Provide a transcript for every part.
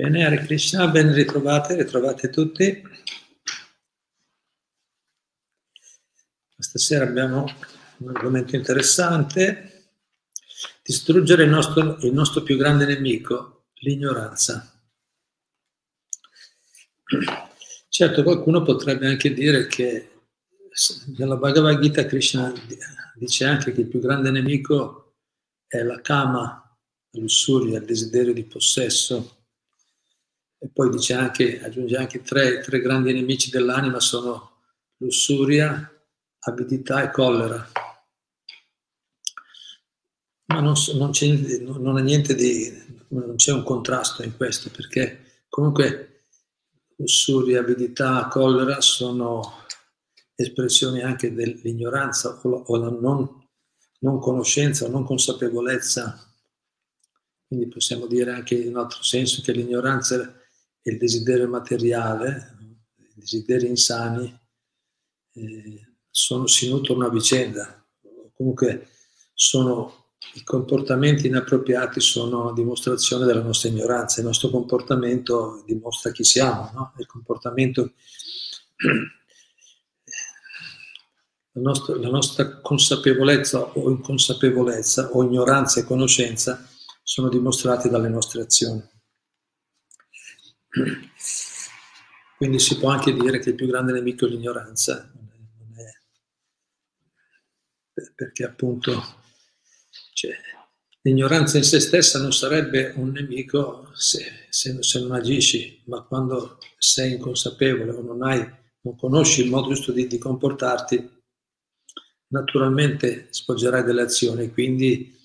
Bene, Hare Krishna, ben ritrovate, ritrovate tutti. Stasera abbiamo un argomento interessante, distruggere il nostro, il nostro più grande nemico, l'ignoranza. Certo, qualcuno potrebbe anche dire che nella Bhagavad Gita Krishna dice anche che il più grande nemico è la kama, la lussuria, il desiderio di possesso, e poi dice anche, aggiunge anche tre, tre grandi nemici dell'anima sono lussuria, avidità e collera. Ma non, non, c'è, non, ha niente di, non c'è un contrasto in questo, perché comunque lussuria, avidità, collera sono espressioni anche dell'ignoranza o la, o la non, non conoscenza non consapevolezza. Quindi possiamo dire anche in un altro senso che l'ignoranza e il desiderio materiale, i desideri insani, eh, sono, si nutrono a vicenda. Comunque sono, i comportamenti inappropriati sono dimostrazione della nostra ignoranza. Il nostro comportamento dimostra chi siamo. No? Il comportamento, la nostra, la nostra consapevolezza o inconsapevolezza o ignoranza e conoscenza sono dimostrati dalle nostre azioni. Quindi si può anche dire che il più grande nemico è l'ignoranza, perché appunto cioè, l'ignoranza in se stessa non sarebbe un nemico se, se, se, non agisci, ma quando sei inconsapevole o non, hai, non conosci il modo giusto di, di comportarti, naturalmente svolgerai delle azioni quindi,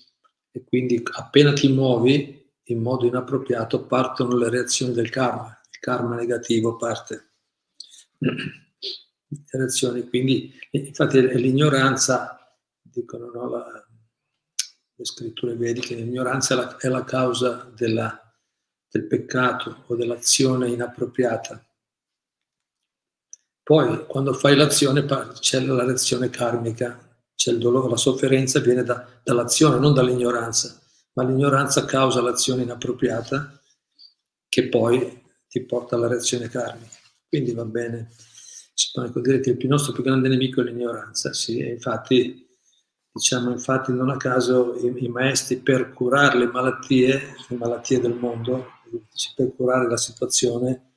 e quindi appena ti muovi in modo inappropriato partono le reazioni del karma, il karma negativo parte. Le reazioni, quindi infatti è l'ignoranza, dicono no, la, le scritture vediche, l'ignoranza è la, è la causa della, del peccato o dell'azione inappropriata. Poi quando fai l'azione c'è la reazione karmica, c'è il dolore, la sofferenza viene da, dall'azione, non dall'ignoranza ma l'ignoranza causa l'azione inappropriata che poi ti porta alla reazione karmica. Quindi va bene, si può dire che il nostro più grande nemico è l'ignoranza, sì, infatti, diciamo, infatti non a caso i, i maestri per curare le malattie, le malattie del mondo, per curare la situazione,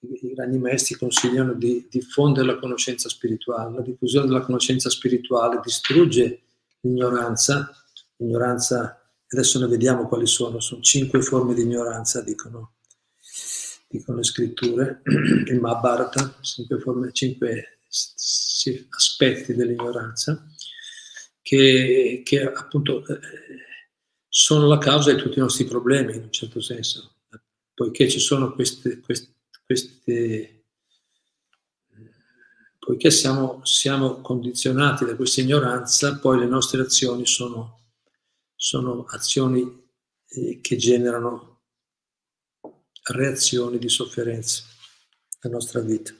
i grandi maestri consigliano di diffondere la conoscenza spirituale. La diffusione della conoscenza spirituale distrugge l'ignoranza, l'ignoranza Adesso ne vediamo quali sono, sono cinque forme di ignoranza, dicono, dicono le scritture, il Mahabharata, cinque, forme, cinque aspetti dell'ignoranza, che, che appunto eh, sono la causa di tutti i nostri problemi, in un certo senso, poiché ci sono queste, queste, queste poiché siamo, siamo condizionati da questa ignoranza, poi le nostre azioni sono sono azioni eh, che generano reazioni di sofferenza nella nostra vita.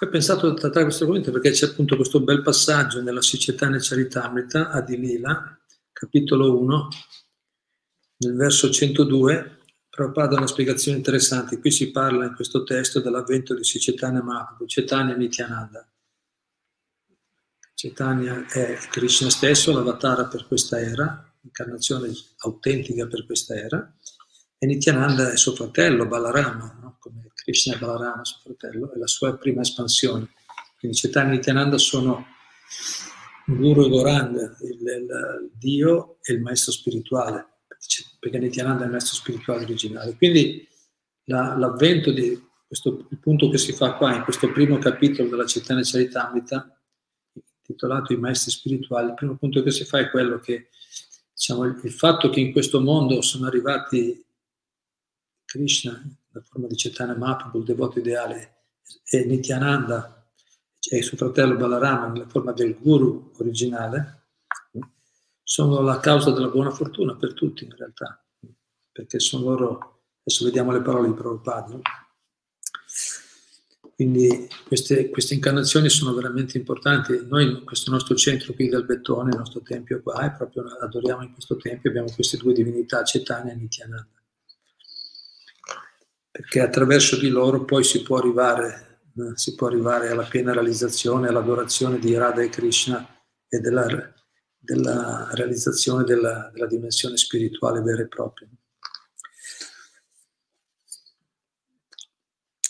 Ho pensato di trattare questo argomento perché c'è appunto questo bel passaggio nella Società Necaritamrita a Dilila, capitolo 1, nel verso 102, Prabhupada ha una spiegazione interessante. Qui si parla in questo testo dell'avvento di Sicetania Mahaprabhu, Cetania Nityananda. Chaitanya è Krishna stesso, l'avatara per questa era, l'incarnazione autentica per questa era, e Nityananda è suo fratello, Balarama, no? come Krishna è Balarama, suo fratello, è la sua prima espansione. Quindi Chaitanya e Nityananda sono Guru e Goranga, il, il, Dio e il maestro spirituale, perché Nityananda è il maestro spirituale originale. Quindi la, l'avvento di questo, il punto che si fa qua in questo primo capitolo della Chaitanya Charitamrita intitolato I maestri spirituali, il primo punto che si fa è quello che diciamo, il fatto che in questo mondo sono arrivati Krishna, la forma di Chaitanya Mahaprabhu, il devoto ideale, e Nityananda e suo fratello Balarama nella forma del guru originale, sono la causa della buona fortuna per tutti in realtà, perché sono loro, adesso vediamo le parole di Prabhupada, no? Quindi queste, queste, incarnazioni sono veramente importanti. Noi, questo nostro centro qui del Bettone, il nostro tempio qua, è proprio, adoriamo in questo tempio, abbiamo queste due divinità, Cetania e Nityananda. Perché attraverso di loro poi si può arrivare, eh, si può arrivare alla piena realizzazione, all'adorazione di Radha e Krishna e della, della realizzazione della, della dimensione spirituale vera e propria.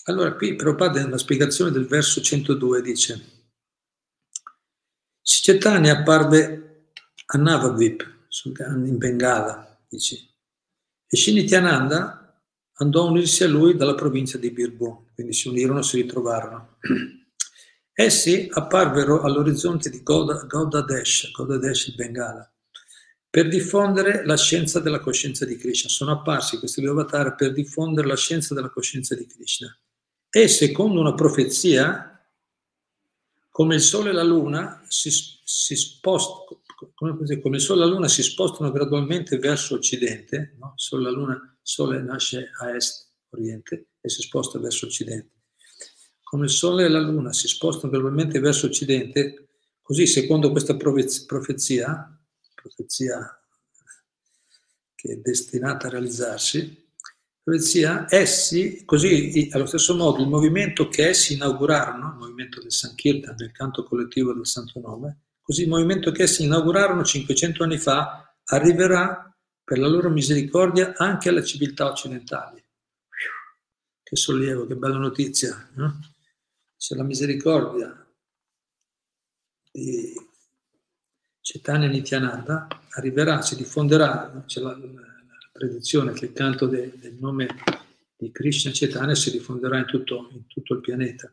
Allora qui Prabhupada nella spiegazione del verso 102 dice Chaitanya apparve a Navadvip in Bengala, dice, e Shinityananda andò a unirsi a lui dalla provincia di Birbhum, quindi si unirono, si ritrovarono. Essi apparvero all'orizzonte di Gaudadesh, Gaudadesh in Bengala, per diffondere la scienza della coscienza di Krishna. Sono apparsi questi due avatar per diffondere la scienza della coscienza di Krishna e secondo una profezia, come il Sole e la Luna si, si spostano, come, il Sole e la Luna si spostano gradualmente verso Occidente, no? il, Sole, la Luna, Sole nasce a est, oriente, e si sposta verso Occidente. Come il Sole e la Luna si spostano gradualmente verso Occidente, così secondo questa profezia, profezia che è destinata a realizzarsi, profezia, essi, così allo stesso modo il movimento che essi inaugurarono, il movimento del Sankirtan, del canto collettivo del Santo Nome, così il movimento che essi inaugurarono 500 anni fa arriverà per la loro misericordia anche alle civiltà occidentali. Che sollievo, che bella notizia. No? C'è la misericordia di Chaitanya Nityananda, arriverà, si diffonderà, c'è la, predizione che il canto de, del nome di Krishna Chaitanya si diffonderà in tutto, in tutto il pianeta.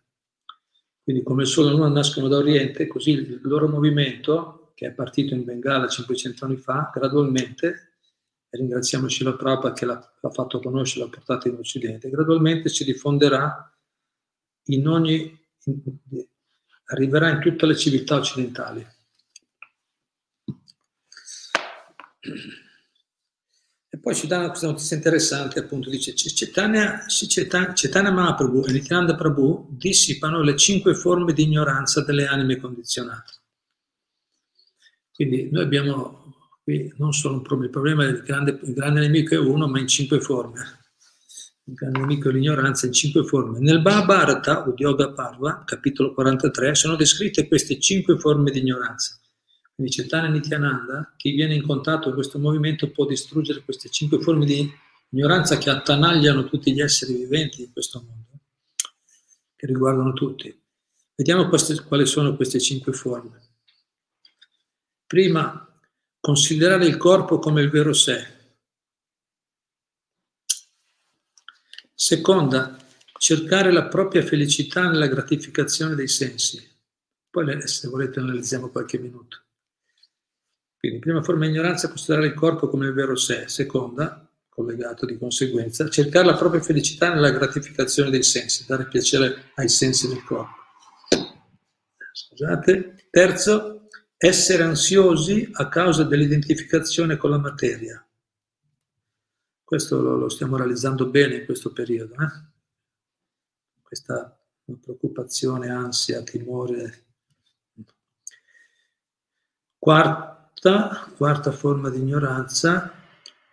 Quindi come il Sole e la Luna nascono da Oriente, così il loro movimento, che è partito in Bengala 500 anni fa, gradualmente, e ringraziamo Shila Prabhupada che l'ha, l'ha fatto conoscere, l'ha portato in Occidente, gradualmente si diffonderà in ogni, in, arriverà in tutte le civiltà occidentali. Poi ci dà questa notizia interessante, appunto, dice Chaitanya, Chaitanya Mahaprabhu e Nityananda Prabhu dissipano le cinque forme di ignoranza delle anime condizionate. Quindi noi abbiamo qui non solo un problema, il problema del grande, il grande nemico è uno, ma in cinque forme. Il grande nemico è l'ignoranza in cinque forme. Nel Mahabharata, Udyoga Parva, capitolo 43, sono descritte queste cinque forme di ignoranza. Quindi Chaitanya Nityananda, chi viene in contatto con questo movimento può distruggere queste cinque forme di ignoranza che attanagliano tutti gli esseri viventi di questo mondo, che riguardano tutti. Vediamo queste, quali sono queste cinque forme. Prima, considerare il corpo come il vero sé. Seconda, cercare la propria felicità nella gratificazione dei sensi. Poi se volete analizziamo qualche minuto. Quindi, prima forma di ignoranza, considerare il corpo come il vero sé. Seconda, collegato di conseguenza, cercare la propria felicità nella gratificazione dei sensi, dare piacere ai sensi del corpo. Scusate. Terzo, essere ansiosi a causa dell'identificazione con la materia. Questo lo, lo stiamo realizzando bene in questo periodo. Eh? Questa preoccupazione, ansia, timore. Quarto, quarta, quarta forma di ignoranza,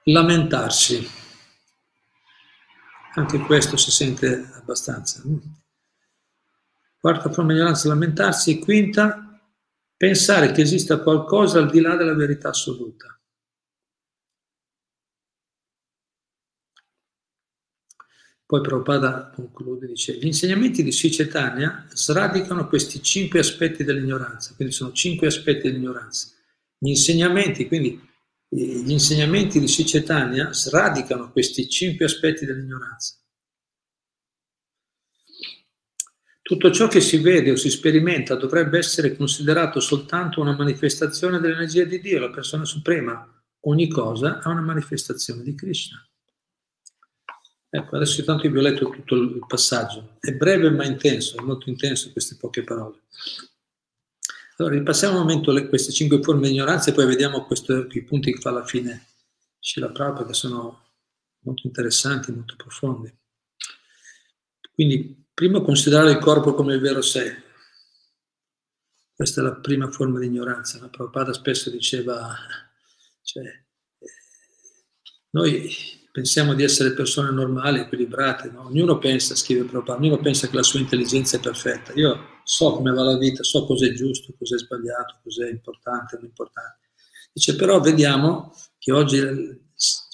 lamentarsi. Anche questo si sente abbastanza. Quarta forma di ignoranza, lamentarsi. Quinta, pensare che esista qualcosa al di là della verità assoluta. Poi Prabhupada conclude, dice, gli insegnamenti di Sicetania sradicano questi cinque aspetti dell'ignoranza, quindi sono cinque aspetti dell'ignoranza. Gli insegnamenti, quindi gli insegnamenti di Sicetania sradicano questi cinque aspetti dell'ignoranza. Tutto ciò che si vede o si sperimenta dovrebbe essere considerato soltanto una manifestazione dell'energia di Dio, la persona suprema. Ogni cosa è una manifestazione di Krishna. Ecco, adesso tanto vi ho letto tutto il passaggio. È breve ma intenso, è molto intenso queste poche parole. Allora, ripassiamo un momento le, queste cinque forme di ignoranza e poi vediamo questo, i punti che fa alla fine Scila Prabhupada che sono molto interessanti, molto profondi. Quindi, primo considerare il corpo come il vero sé. Questa è la prima forma di ignoranza. La Prabhupada spesso diceva, cioè, noi pensiamo di essere persone normali, equilibrate, no? ognuno pensa, scrive Prabhupada, ognuno pensa che la sua intelligenza è perfetta. Io so come va la vita, so cos'è giusto, cos'è sbagliato, cos'è importante, non importante. Dice però vediamo che oggi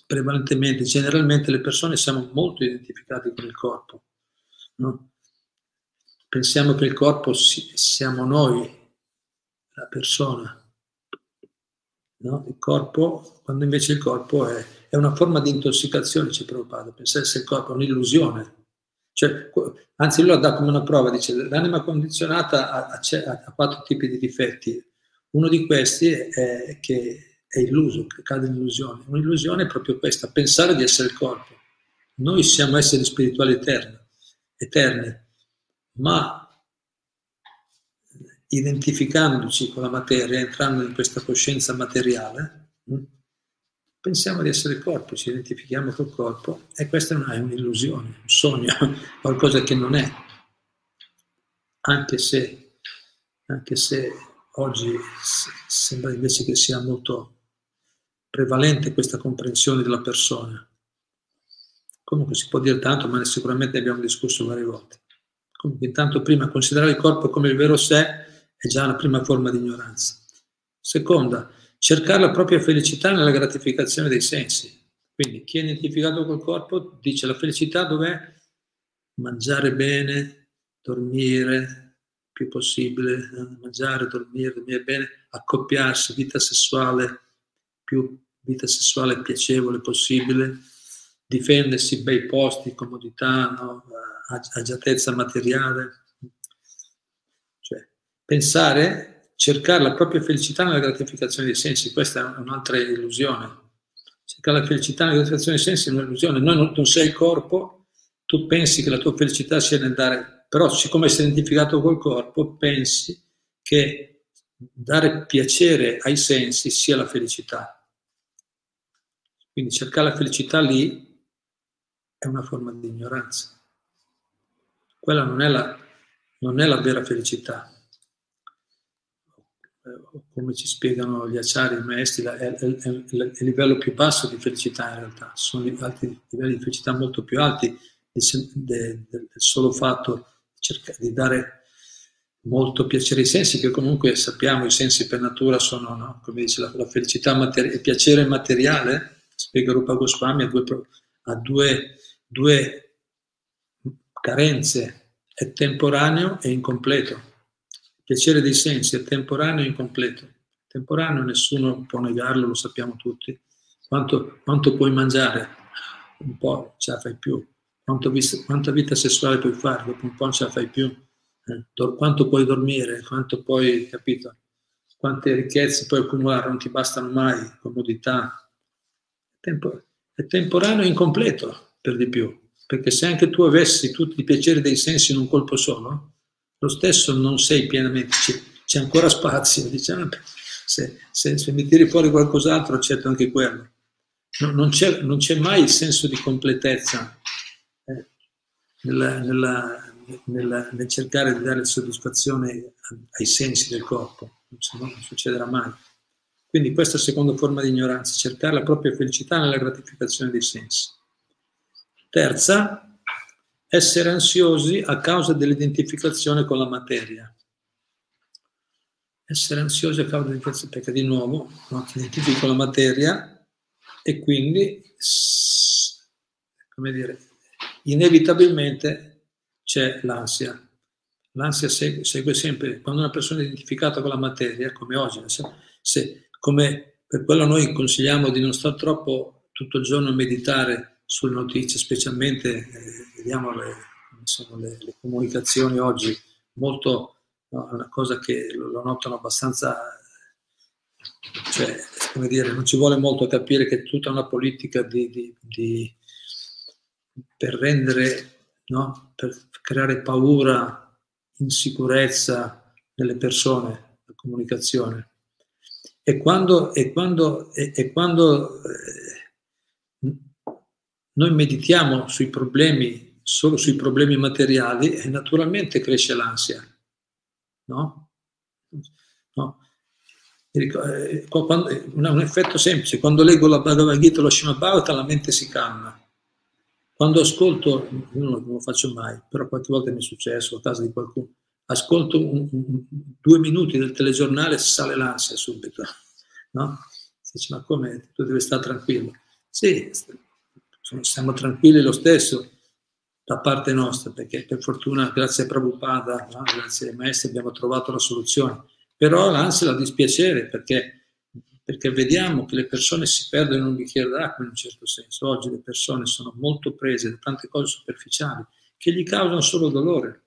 prevalentemente, generalmente le persone siamo molto identificate con il corpo. No? Pensiamo che il corpo siamo noi, la persona. No? Il corpo, quando invece il corpo è, è una forma di intossicazione, ci Prabhupada, pensare se il corpo è un'illusione. Cioè, anzi, lui lo dà come una prova, dice l'anima condizionata ha, ha, ha quattro tipi di difetti. Uno di questi è che è illuso, che cade in illusione. Un'illusione è proprio questa, pensare di essere il corpo. Noi siamo esseri spirituali eterni, eterni ma identificandoci con la materia, entrando in questa coscienza materiale, mm, pensiamo di essere corpo, ci identifichiamo col corpo e questa è un'illusione, un sogno, qualcosa che non è. Anche se, anche se oggi sembra invece che sia molto prevalente questa comprensione della persona. Comunque si può dire tanto, ma sicuramente abbiamo discusso varie volte. Comunque intanto prima considerare il corpo come il vero sé è già la prima forma di ignoranza. Seconda, cercare la propria felicità nella gratificazione dei sensi. Quindi chi è identificato col corpo dice la felicità dov'è? Mangiare bene, dormire più possibile, eh, mangiare, dormire, dormire bene, accoppiarsi, vita sessuale più vita sessuale piacevole possibile, difendersi, bei posti, comodità, no? agiatezza materiale, pensare, cercare la propria felicità nella gratificazione dei sensi, questa è un'altra illusione. Cercare la felicità nella gratificazione dei sensi è un'illusione. Noi non, non sei il corpo, tu pensi che la tua felicità sia nel dare, però siccome sei identificato col corpo, pensi che dare piacere ai sensi sia la felicità. Quindi cercare la felicità lì è una forma di ignoranza. Quella non è la, non è la vera felicità come ci spiegano gli acciari, i maestri, è, è, è, il livello più basso di felicità in realtà, sono altri livelli di felicità molto più alti del, del solo fatto di dare molto piacere ai sensi, che comunque sappiamo i sensi per natura sono, no? come dice la, la felicità materiale, il piacere materiale, spiega Rupa Goswami, ha due, ha due, due carenze, è temporaneo e incompleto piacere dei sensi è temporaneo e incompleto. Temporaneo nessuno può negarlo, lo sappiamo tutti. Quanto, quanto puoi mangiare? Un po' ce la fai più. Quanto, quanta vita sessuale puoi fare? Dopo un po' ce la fai più. Eh, quanto puoi dormire? Quanto puoi, capito? Quante ricchezze puoi accumulare? Non ti bastano mai, comodità. Tempo, è temporaneo e incompleto, per di più. Perché se anche tu avessi tutti i piaceri dei sensi in un colpo solo, lo stesso non sei pienamente, c'è, ancora spazio, diciamo, se, se, se, mi tiri fuori qualcos'altro accetto anche quello. No, non, c'è, non, c'è, mai il senso di completezza eh, nella, nella, nella, nel cercare di dare soddisfazione ai sensi del corpo, non, non succederà mai. Quindi questa seconda forma di ignoranza, cercare la propria felicità nella gratificazione dei sensi. Terza, essere ansiosi a causa dell'identificazione con la materia. Essere ansiosi a causa dell'identificazione, perché di nuovo no, ti identifichi con la materia e quindi, come dire, inevitabilmente c'è l'ansia. L'ansia segue, segue, sempre, quando una persona è identificata con la materia, come oggi, se, come per quello noi consigliamo di non stare troppo tutto il giorno a meditare sulle notizie, specialmente eh, vediamo le, le, le, comunicazioni oggi, molto no, una cosa che lo, lo notano abbastanza, cioè, come dire, non ci vuole molto capire che tutta una politica di, di, di, per rendere, no? per creare paura, insicurezza nelle persone, la comunicazione. E quando, e quando, e, e quando eh, noi meditiamo sui problemi, solo sui problemi materiali, e naturalmente cresce l'ansia, no? no? Eh, un effetto semplice, quando leggo la Bhagavad Gita o lo Shima Bhavata la mente si calma. Quando ascolto, io non lo faccio mai, però qualche volta mi è successo a casa di qualcuno, ascolto un, un, due minuti del telegiornale sale l'ansia subito, no? Si dice, ma come? Tu devi stare tranquillo. Sì, siamo tranquilli lo stesso da parte nostra, perché per fortuna, grazie a Prabhupada, no? grazie ai maestri, abbiamo trovato la soluzione. Però l'ansia è la dispiacere, perché, perché vediamo che le persone si perdono in un bicchiere d'acqua in un certo senso. Oggi le persone sono molto prese da tante cose superficiali che gli causano solo dolore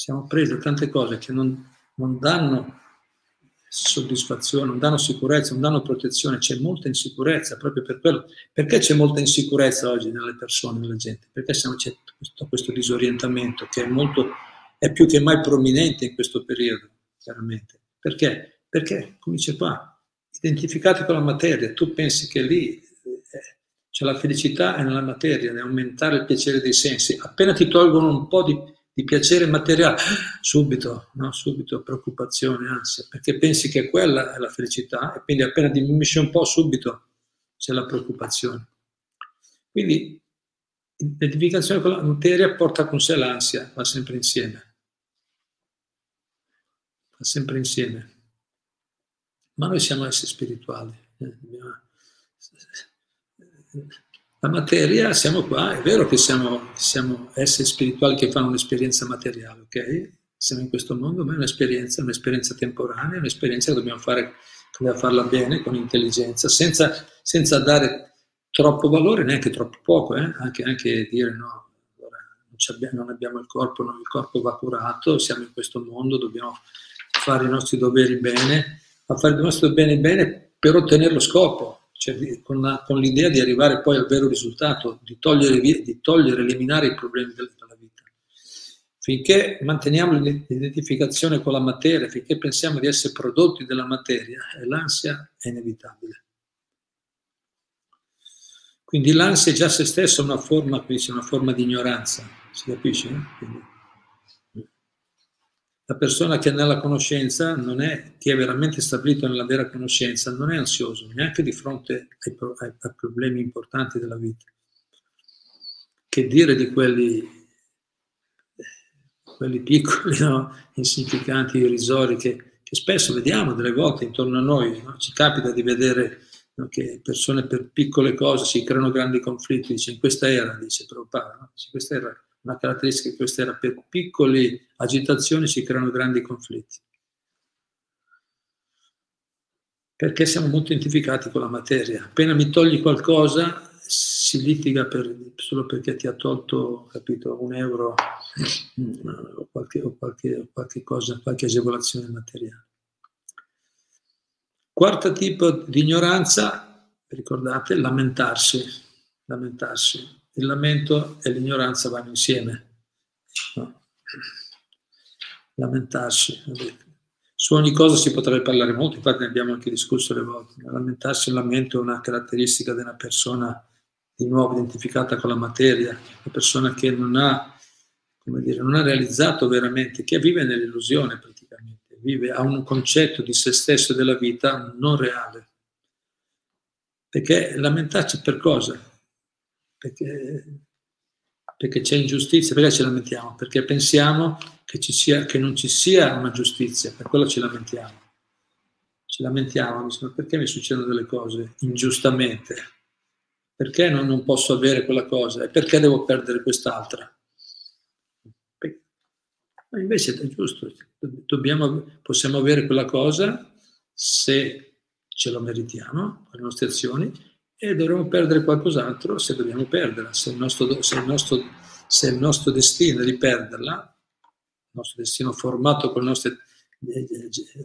siamo presi da tante cose che non, non danno soddisfazione, non danno sicurezza, non danno protezione, c'è molta insicurezza proprio per quello. Perché c'è molta insicurezza oggi nelle persone, nella gente? Perché c'è questo, questo disorientamento che è, molto, è più che mai prominente in questo periodo, chiaramente. Perché? Perché, come dice qua, identificati con la materia, tu pensi che lì c'è la felicità è nella materia, nell'aumentare il piacere dei sensi. Appena ti tolgono un po' di di piacere materiale, subito, no? subito preoccupazione, ansia, perché pensi che quella è la felicità e quindi appena diminuisce un po' subito c'è la preoccupazione. Quindi l'identificazione con la materia porta con sé l'ansia, va sempre insieme. Va sempre insieme. Ma noi siamo esseri spirituali. Eh? La materia, siamo qua, è vero che siamo, siamo esseri spirituali che fanno un'esperienza materiale, ok? Siamo in questo mondo, ma è un'esperienza, un'esperienza temporanea, un'esperienza che dobbiamo fare, dobbiamo farla bene, con intelligenza, senza, senza dare troppo valore, neanche troppo poco, eh? anche, anche, dire no, non, abbiamo, il corpo, il corpo va curato, siamo in questo mondo, dobbiamo fare i nostri doveri bene, ma fare i nostri doveri bene per ottenere lo scopo, cioè con, con, l'idea di arrivare poi al vero risultato, di togliere, di togliere eliminare i problemi della, vita. Finché manteniamo l'identificazione con la materia, finché pensiamo di essere prodotti della materia, l'ansia è inevitabile. Quindi l'ansia è già se stessa una forma, una forma di ignoranza, si capisce? Quindi, la persona che è nella conoscenza non è, che è veramente stabilito nella vera conoscenza, non è ansioso neanche di fronte ai, ai, ai problemi importanti della vita. Che dire di quelli, quelli piccoli, no? insignificanti, irrisori, che, che, spesso vediamo delle volte intorno a noi, no? ci capita di vedere no? che persone per piccole cose si creano grandi conflitti, dice in questa era, dice Prabhupada, in questa era una caratteristica che questa era per piccole agitazioni si creano grandi conflitti. Perché siamo molto identificati con la materia. Appena mi togli qualcosa si litiga per, solo perché ti ha tolto, capito, un euro o qualche, o qualche, o qualche cosa, qualche agevolazione materiale. Quarto tipo di ignoranza, ricordate, lamentarsi, lamentarsi il lamento e l'ignoranza vanno insieme. No? Lamentarsi. Su ogni cosa si potrebbe parlare molto, infatti ne abbiamo anche discusso le volte. Lamentarsi il lamento è una caratteristica di una persona di nuovo identificata con la materia, una persona che non ha, dire, non ha realizzato veramente, che vive nell'illusione praticamente, vive, ha un concetto di se stesso e della vita non reale. Perché lamentarci per cosa? Perché, perché c'è ingiustizia, perché ci lamentiamo? Perché pensiamo che, ci sia, che non ci sia una giustizia, per quello ci lamentiamo. Ci lamentiamo, diciamo, perché mi succedono delle cose ingiustamente? Perché non, non posso avere quella cosa? E perché devo perdere quest'altra? Ma invece è giusto, dobbiamo, possiamo avere quella cosa se ce lo meritiamo con le nostre azioni e dovremo perdere qualcos'altro se dobbiamo perderla. Se il nostro, se il nostro, se il nostro destino è di perderla, il nostro destino formato con le nostre,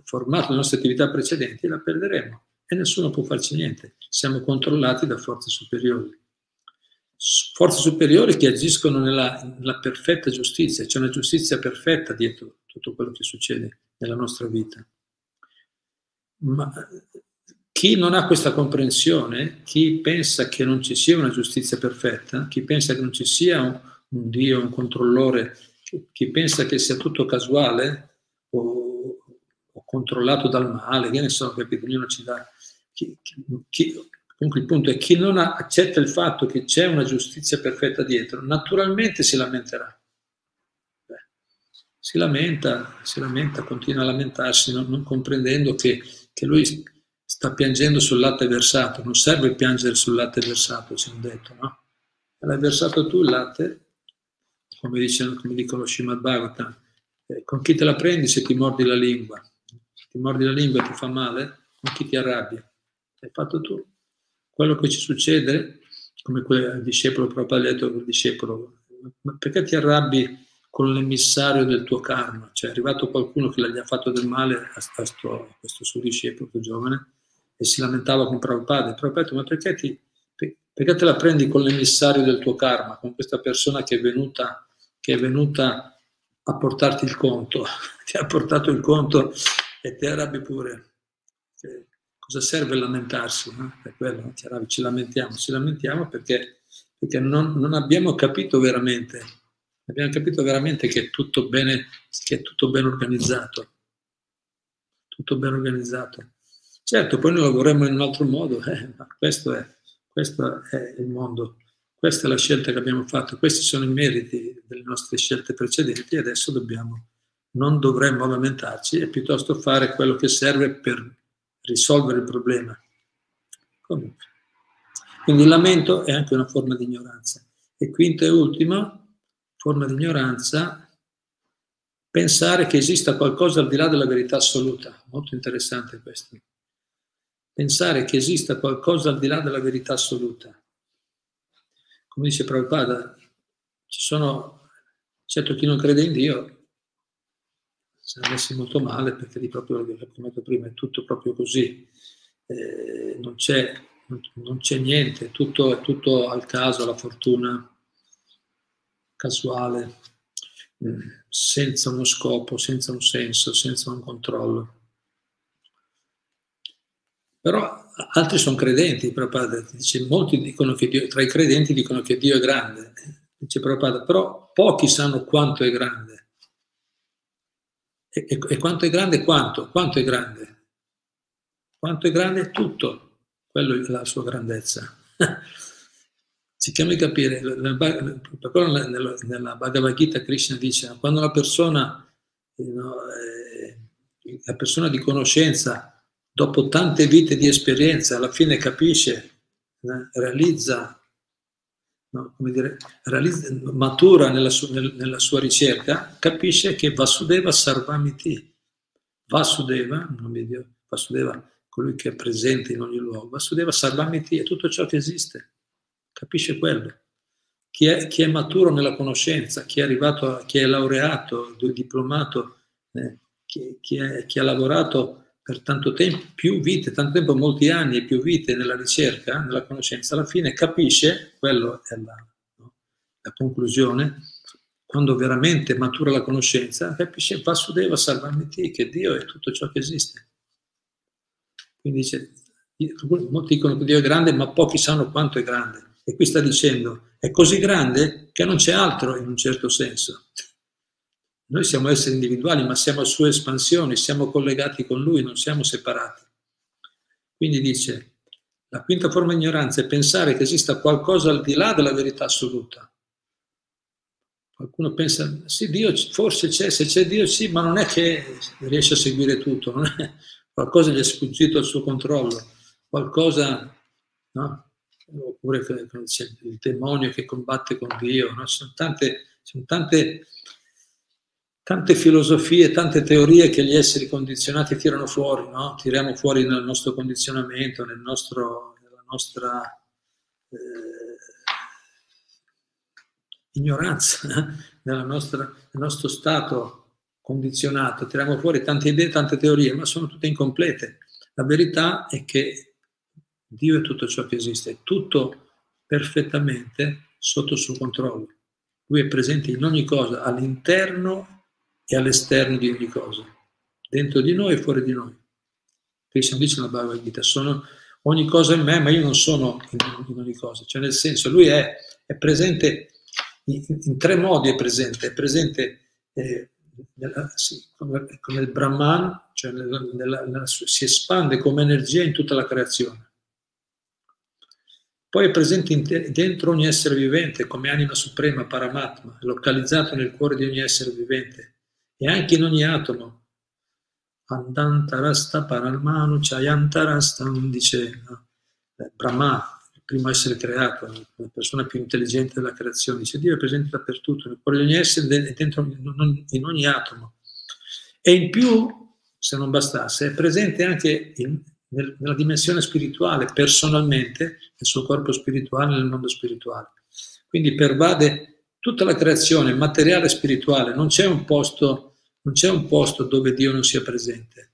formato le nostre attività precedenti, la perderemo e nessuno può farci niente. Siamo controllati da forze superiori. forze superiori che agiscono nella, nella perfetta giustizia, c'è una giustizia perfetta dietro tutto quello che succede nella nostra vita. Ma chi non ha questa comprensione, chi pensa che non ci sia una giustizia perfetta, chi pensa che non ci sia un, un Dio, un controllore, chi pensa che sia tutto casuale o, o controllato dal male, che ne so, capito? Ognuno ci dà. Chi, chi, comunque il punto è chi non accetta il fatto che c'è una giustizia perfetta dietro, naturalmente si lamenterà. Beh, si lamenta, si lamenta, continua a lamentarsi, non, non comprendendo che, che lui sta piangendo sul latte versato, non serve piangere sul latte versato, ci hanno detto, no? L'hai versato tu il latte, come, dice, come dicono Srimad Bhagavatam, eh, con chi te la prendi se ti mordi la lingua? Ti mordi la lingua e ti fa male? Con chi ti arrabbia? L'hai fatto tu. Quello che ci succede, come quel discepolo proprio ha detto quel discepolo, ma perché ti arrabbi con l'emissario del tuo karma? Cioè è arrivato qualcuno che gli ha fatto del male a, questo, suo discepolo, giovane, e si lamentava con Prabhupada. Prabhupada ma perché, ti, perché te la prendi con l'emissario del tuo karma, con questa persona che è venuta, che è venuta a portarti il conto? ti ha portato il conto e ti arrabbi pure. Che, cosa serve lamentarsi? No? Per quello, ci lamentiamo, ci lamentiamo perché, perché non, non abbiamo capito veramente, abbiamo capito veramente che è tutto bene, che è tutto ben organizzato. Tutto ben organizzato. Certo, poi noi lavoriamo in un altro modo, eh, ma questo è, questo è il mondo, questa è la scelta che abbiamo fatto, questi sono i meriti delle nostre scelte precedenti e adesso dobbiamo, non dovremmo lamentarci e piuttosto fare quello che serve per risolvere il problema. Comunque. Quindi il lamento è anche una forma di ignoranza. E quinto e ultimo, forma di ignoranza, pensare che esista qualcosa al di là della verità assoluta. Molto interessante questo pensare che esista qualcosa al di là della verità assoluta. Come dice Prabhupada, ci sono, certo chi non crede in Dio, si è messi molto male perché di proprio, come detto prima, è tutto proprio così, eh, non, c'è, non, c'è, niente, tutto, è tutto al caso, alla fortuna, casuale, mm, senza uno scopo, senza un senso, senza un controllo. Però altri sono credenti, Prabhupada dice, molti dicono che Dio, tra i credenti dicono che Dio è grande, dice Prabhupada, però pochi sanno quanto è grande. E, e, e quanto è grande quanto? Quanto è grande? Quanto è grande tutto, quello è la sua grandezza. Cerchiamo di capire, nella, nella, nella Bhagavad Gita Krishna dice, quando una persona, know, eh, la persona di conoscenza dopo tante vite di esperienza, alla fine capisce, eh, realizza, no, come dire, realizza, matura nella, su, nel, nella, sua ricerca, capisce che Vasudeva Sarvamiti, Vasudeva, Dio, Vasudeva, colui che è presente in ogni luogo, Vasudeva Sarvamiti è tutto ciò che esiste, capisce quello. Chi è, chi è maturo nella conoscenza, chi è arrivato, chi è laureato, diplomato, eh, chi, chi, è, chi ha lavorato per tanto tempo, più vite, tanto tempo, molti anni e più vite nella ricerca, nella conoscenza, alla fine capisce, quello è la, no, la conclusione, quando veramente matura la conoscenza, capisce Vasudeva Sarvamiti, che Dio è tutto ciò che esiste. Quindi dice, molti dicono che Dio è grande, ma pochi sanno quanto è grande. E qui sta dicendo, è così grande che non c'è altro in un certo senso. Noi siamo esseri individuali, ma siamo a sua espansione, siamo collegati con lui, non siamo separati. Quindi dice, la quinta forma di ignoranza è pensare che esista qualcosa al di là della verità assoluta. Qualcuno pensa, sì, Dio forse c'è, se c'è Dio sì, ma non è che riesce a seguire tutto, qualcosa gli è sfuggito al suo controllo, qualcosa, no? Oppure il demonio che combatte con Dio, no? Sono tante, sono tante tante filosofie, tante teorie che gli esseri condizionati tirano fuori, no? tiriamo fuori nel nostro condizionamento, nel nostro, nella nostra eh, ignoranza, nostra, nel nostro stato condizionato, tiriamo fuori tante idee, tante teorie, ma sono tutte incomplete. La verità è che Dio è tutto ciò che esiste, tutto perfettamente sotto suo controllo. Lui è presente in ogni cosa, all'interno e all'esterno di ogni cosa, dentro di noi e fuori di noi. Krishna dice nella Bhagavad Gita, sono ogni cosa in me, ma io non sono in, ogni cosa. Cioè nel senso, lui è, è presente in, in, tre modi, è presente. È presente eh, nella, sì, come, come, il Brahman, cioè nella, nella, nella, si espande come energia in tutta la creazione. Poi è presente dentro ogni essere vivente come anima suprema, Paramatma, localizzato nel cuore di ogni essere vivente e anche in ogni atomo. Andantarasta Paralmanu Chayantarasta, dice no? Brahma, il primo essere creato, la persona più intelligente della creazione, dice Dio è presente dappertutto, nel cuore di ogni essere, dentro in ogni atomo. E in più, se non bastasse, è presente anche in, nella dimensione spirituale, personalmente, nel suo corpo spirituale, nel mondo spirituale. Quindi pervade tutta la creazione materiale e spirituale, non c'è un posto non c'è un posto dove Dio non sia presente.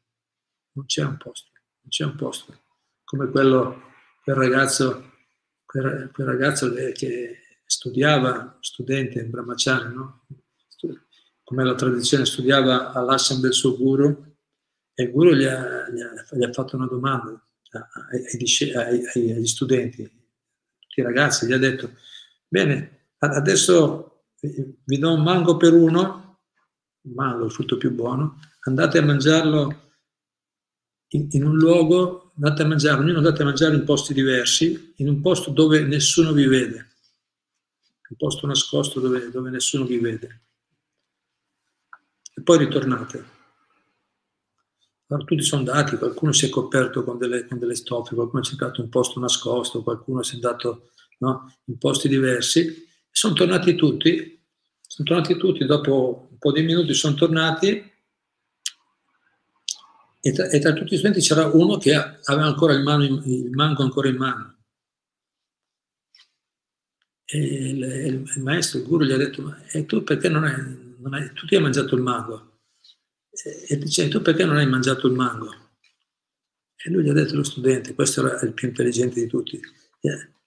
Non c'è un posto, non c'è un posto. Come quello, quel ragazzo, quel, quel ragazzo che studiava, studente in Brahmacharya, no? come la tradizione studiava all'ashram del suo guru, e il guru gli ha, gli ha, gli ha fatto una domanda ai, ai, agli studenti, tutti i ragazzi, gli ha detto, bene, adesso vi do un mango per uno, mango, il frutto più buono, andate a mangiarlo in, in, un luogo, andate a mangiarlo, ognuno andate a mangiare in posti diversi, in un posto dove nessuno vi vede, un posto nascosto dove, dove nessuno vi vede. E poi ritornate. Allora, tutti sono andati, qualcuno si è coperto con delle, con delle stoffe, qualcuno ha cercato un posto nascosto, qualcuno si è andato no, in posti diversi. Sono tornati tutti, sono tornati tutti dopo po' di minuti sono tornati e tra, e tra tutti gli studenti c'era uno che aveva ancora il, mano il mango ancora in mano. E il, il, il, maestro, il guru, gli ha detto, ma e tu perché non hai, non hai, tu ti hai mangiato il mango? E, e dice, tu perché non hai mangiato il mango? E lui gli ha detto allo studente, questo era il più intelligente di tutti,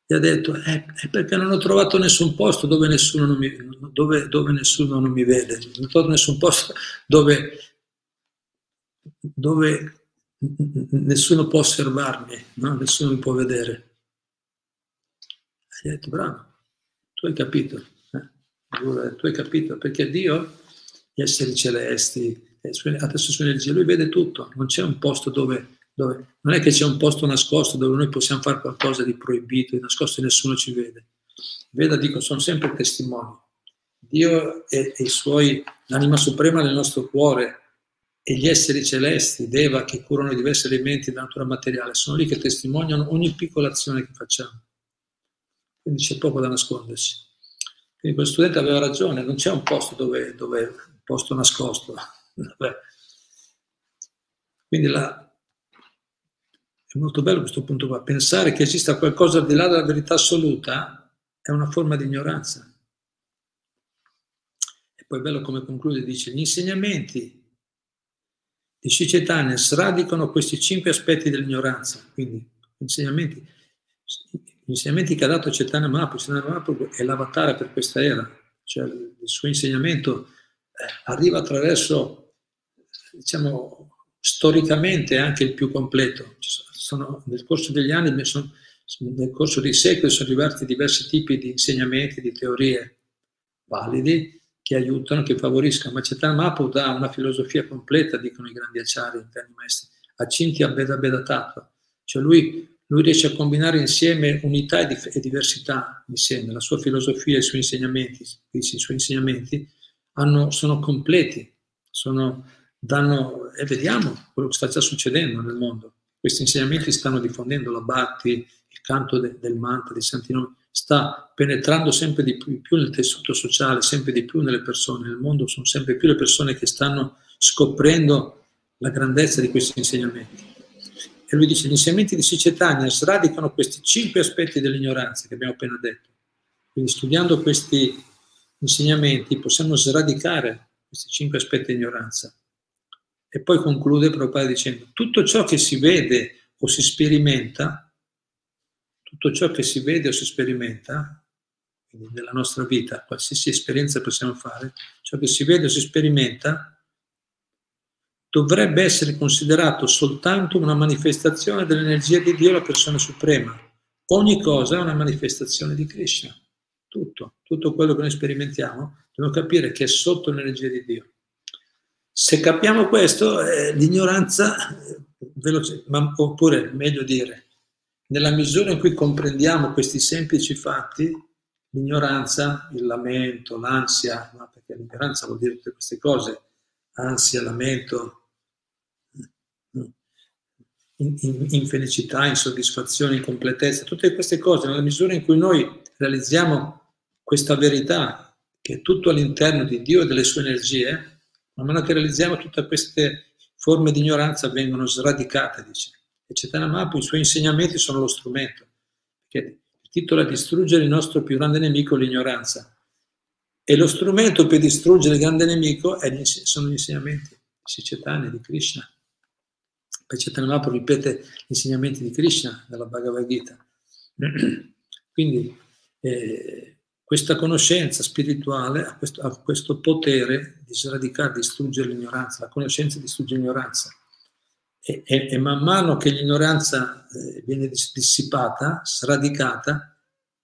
gli ha detto eh, è perché non ho trovato nessun posto dove nessuno non mi, dove, dove nessuno non mi vede, non ho trovato nessun posto dove, dove nessuno può osservarmi, no? nessuno mi può vedere. E gli ha detto bravo, tu hai capito, eh? tu hai capito, perché Dio, gli esseri celesti, adesso su energia, lui vede tutto, non c'è un posto dove dove non è che c'è un posto nascosto dove noi possiamo fare qualcosa di proibito, di nascosto e nessuno ci vede. Veda, dico, sono sempre testimoni. Dio e, i suoi, l'anima suprema nel nostro cuore e gli esseri celesti, Deva, che curano i diversi elementi della natura materiale, sono lì che testimoniano ogni piccola azione che facciamo. Quindi c'è poco da nascondersi. Quindi quel studente aveva ragione, non c'è un posto dove, dove posto nascosto. Quindi la, è molto bello questo punto qua. Pensare che esista qualcosa al di là della verità assoluta è una forma di ignoranza. E poi bello come conclude, dice, gli insegnamenti di Sri sradicano questi cinque aspetti dell'ignoranza. Quindi, gli insegnamenti, gli insegnamenti che ha dato Chaitanya Mahaprabhu, Chaitanya Mahaprabhu è l'avatar per questa era, cioè il suo insegnamento eh, arriva attraverso, diciamo, storicamente anche il più completo. Sono, nel corso degli anni, sono, nel corso dei secoli, sono arrivati diversi tipi di insegnamenti, di teorie validi che aiutano, che favoriscono. Ma Mahaprabhu dà una filosofia completa, dicono i grandi acciari, interni maestri, a Beda Beda Tattva. Cioè lui, lui, riesce a combinare insieme unità e, dif- e, diversità insieme. La sua filosofia e i suoi insegnamenti, i suoi insegnamenti hanno, sono completi, sono, danno, e vediamo quello che sta già succedendo nel mondo. Questi insegnamenti stanno diffondendo la Bhakti, il canto de, del mantra, dei santi nomi, sta penetrando sempre di più, più, nel tessuto sociale, sempre di più nelle persone. Nel mondo sono sempre più le persone che stanno scoprendo la grandezza di questi insegnamenti. E lui dice, gli insegnamenti di Sicetania sradicano questi cinque aspetti dell'ignoranza che abbiamo appena detto. Quindi studiando questi insegnamenti possiamo sradicare questi cinque aspetti di ignoranza. E poi conclude Prabhupada dicendo, tutto ciò che si vede o si sperimenta, tutto ciò che si vede o si sperimenta, quindi nella nostra vita, qualsiasi esperienza possiamo fare, ciò che si vede o si sperimenta dovrebbe essere considerato soltanto una manifestazione dell'energia di Dio, la persona suprema. Ogni cosa è una manifestazione di Krishna. Tutto, tutto quello che noi sperimentiamo, dobbiamo capire che è sotto l'energia di Dio. Se capiamo questo, eh, l'ignoranza, veloce, ma, oppure meglio dire, nella misura in cui comprendiamo questi semplici fatti, l'ignoranza, il lamento, l'ansia, no? perché l'ignoranza vuol dire tutte queste cose, ansia, lamento, infelicità, insoddisfazione, incompletezza, tutte queste cose, nella misura in cui noi realizziamo questa verità, che è tutto all'interno di Dio e delle sue energie, man mano che realizziamo tutte queste forme di ignoranza vengono sradicate, dice. E Cetana Mapu, i suoi insegnamenti sono lo strumento, perché il titolo è distruggere il nostro più grande nemico, l'ignoranza. E lo strumento per distruggere il grande nemico sono gli insegnamenti di Sicetane, di Krishna. Poi Mahaprabhu ripete gli insegnamenti di Krishna nella Bhagavad Gita. Quindi eh, questa conoscenza spirituale ha questo, ha questo, potere di sradicare, distruggere l'ignoranza, la conoscenza distrugge l'ignoranza. E, e, e man mano che l'ignoranza eh, viene dissipata, sradicata,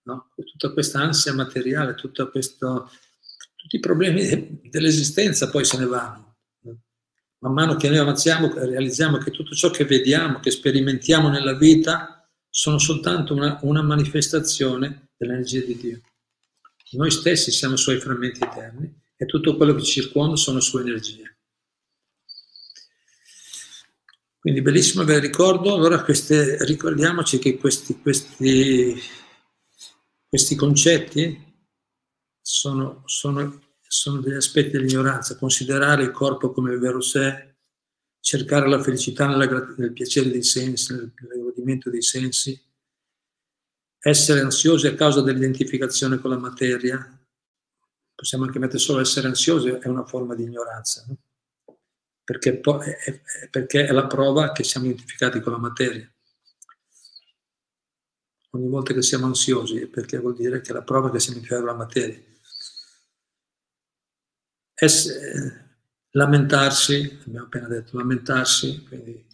no? tutta questa ansia materiale, questo, tutti i problemi dell'esistenza poi se ne vanno man mano che noi avanziamo realizziamo che tutto ciò che vediamo, che sperimentiamo nella vita, sono soltanto una, una manifestazione dell'energia di Dio. Noi stessi siamo suoi frammenti eterni e tutto quello che ci circonda sono sue energie. Quindi bellissimo bel ricordo, allora queste, ricordiamoci che questi, questi, questi concetti sono, sono sono degli aspetti dell'ignoranza, considerare il corpo come il vero sé, cercare la felicità nella, nel piacere dei sensi, nel, nel godimento dei sensi, essere ansiosi a causa dell'identificazione con la materia, possiamo anche mettere solo essere ansiosi, è una forma di ignoranza, no? perché, è, perché è la prova che siamo identificati con la materia. Ogni volta che siamo ansiosi perché vuol dire che è la prova che siamo identificati con la materia essere, lamentarsi, abbiamo appena detto, lamentarsi, quindi,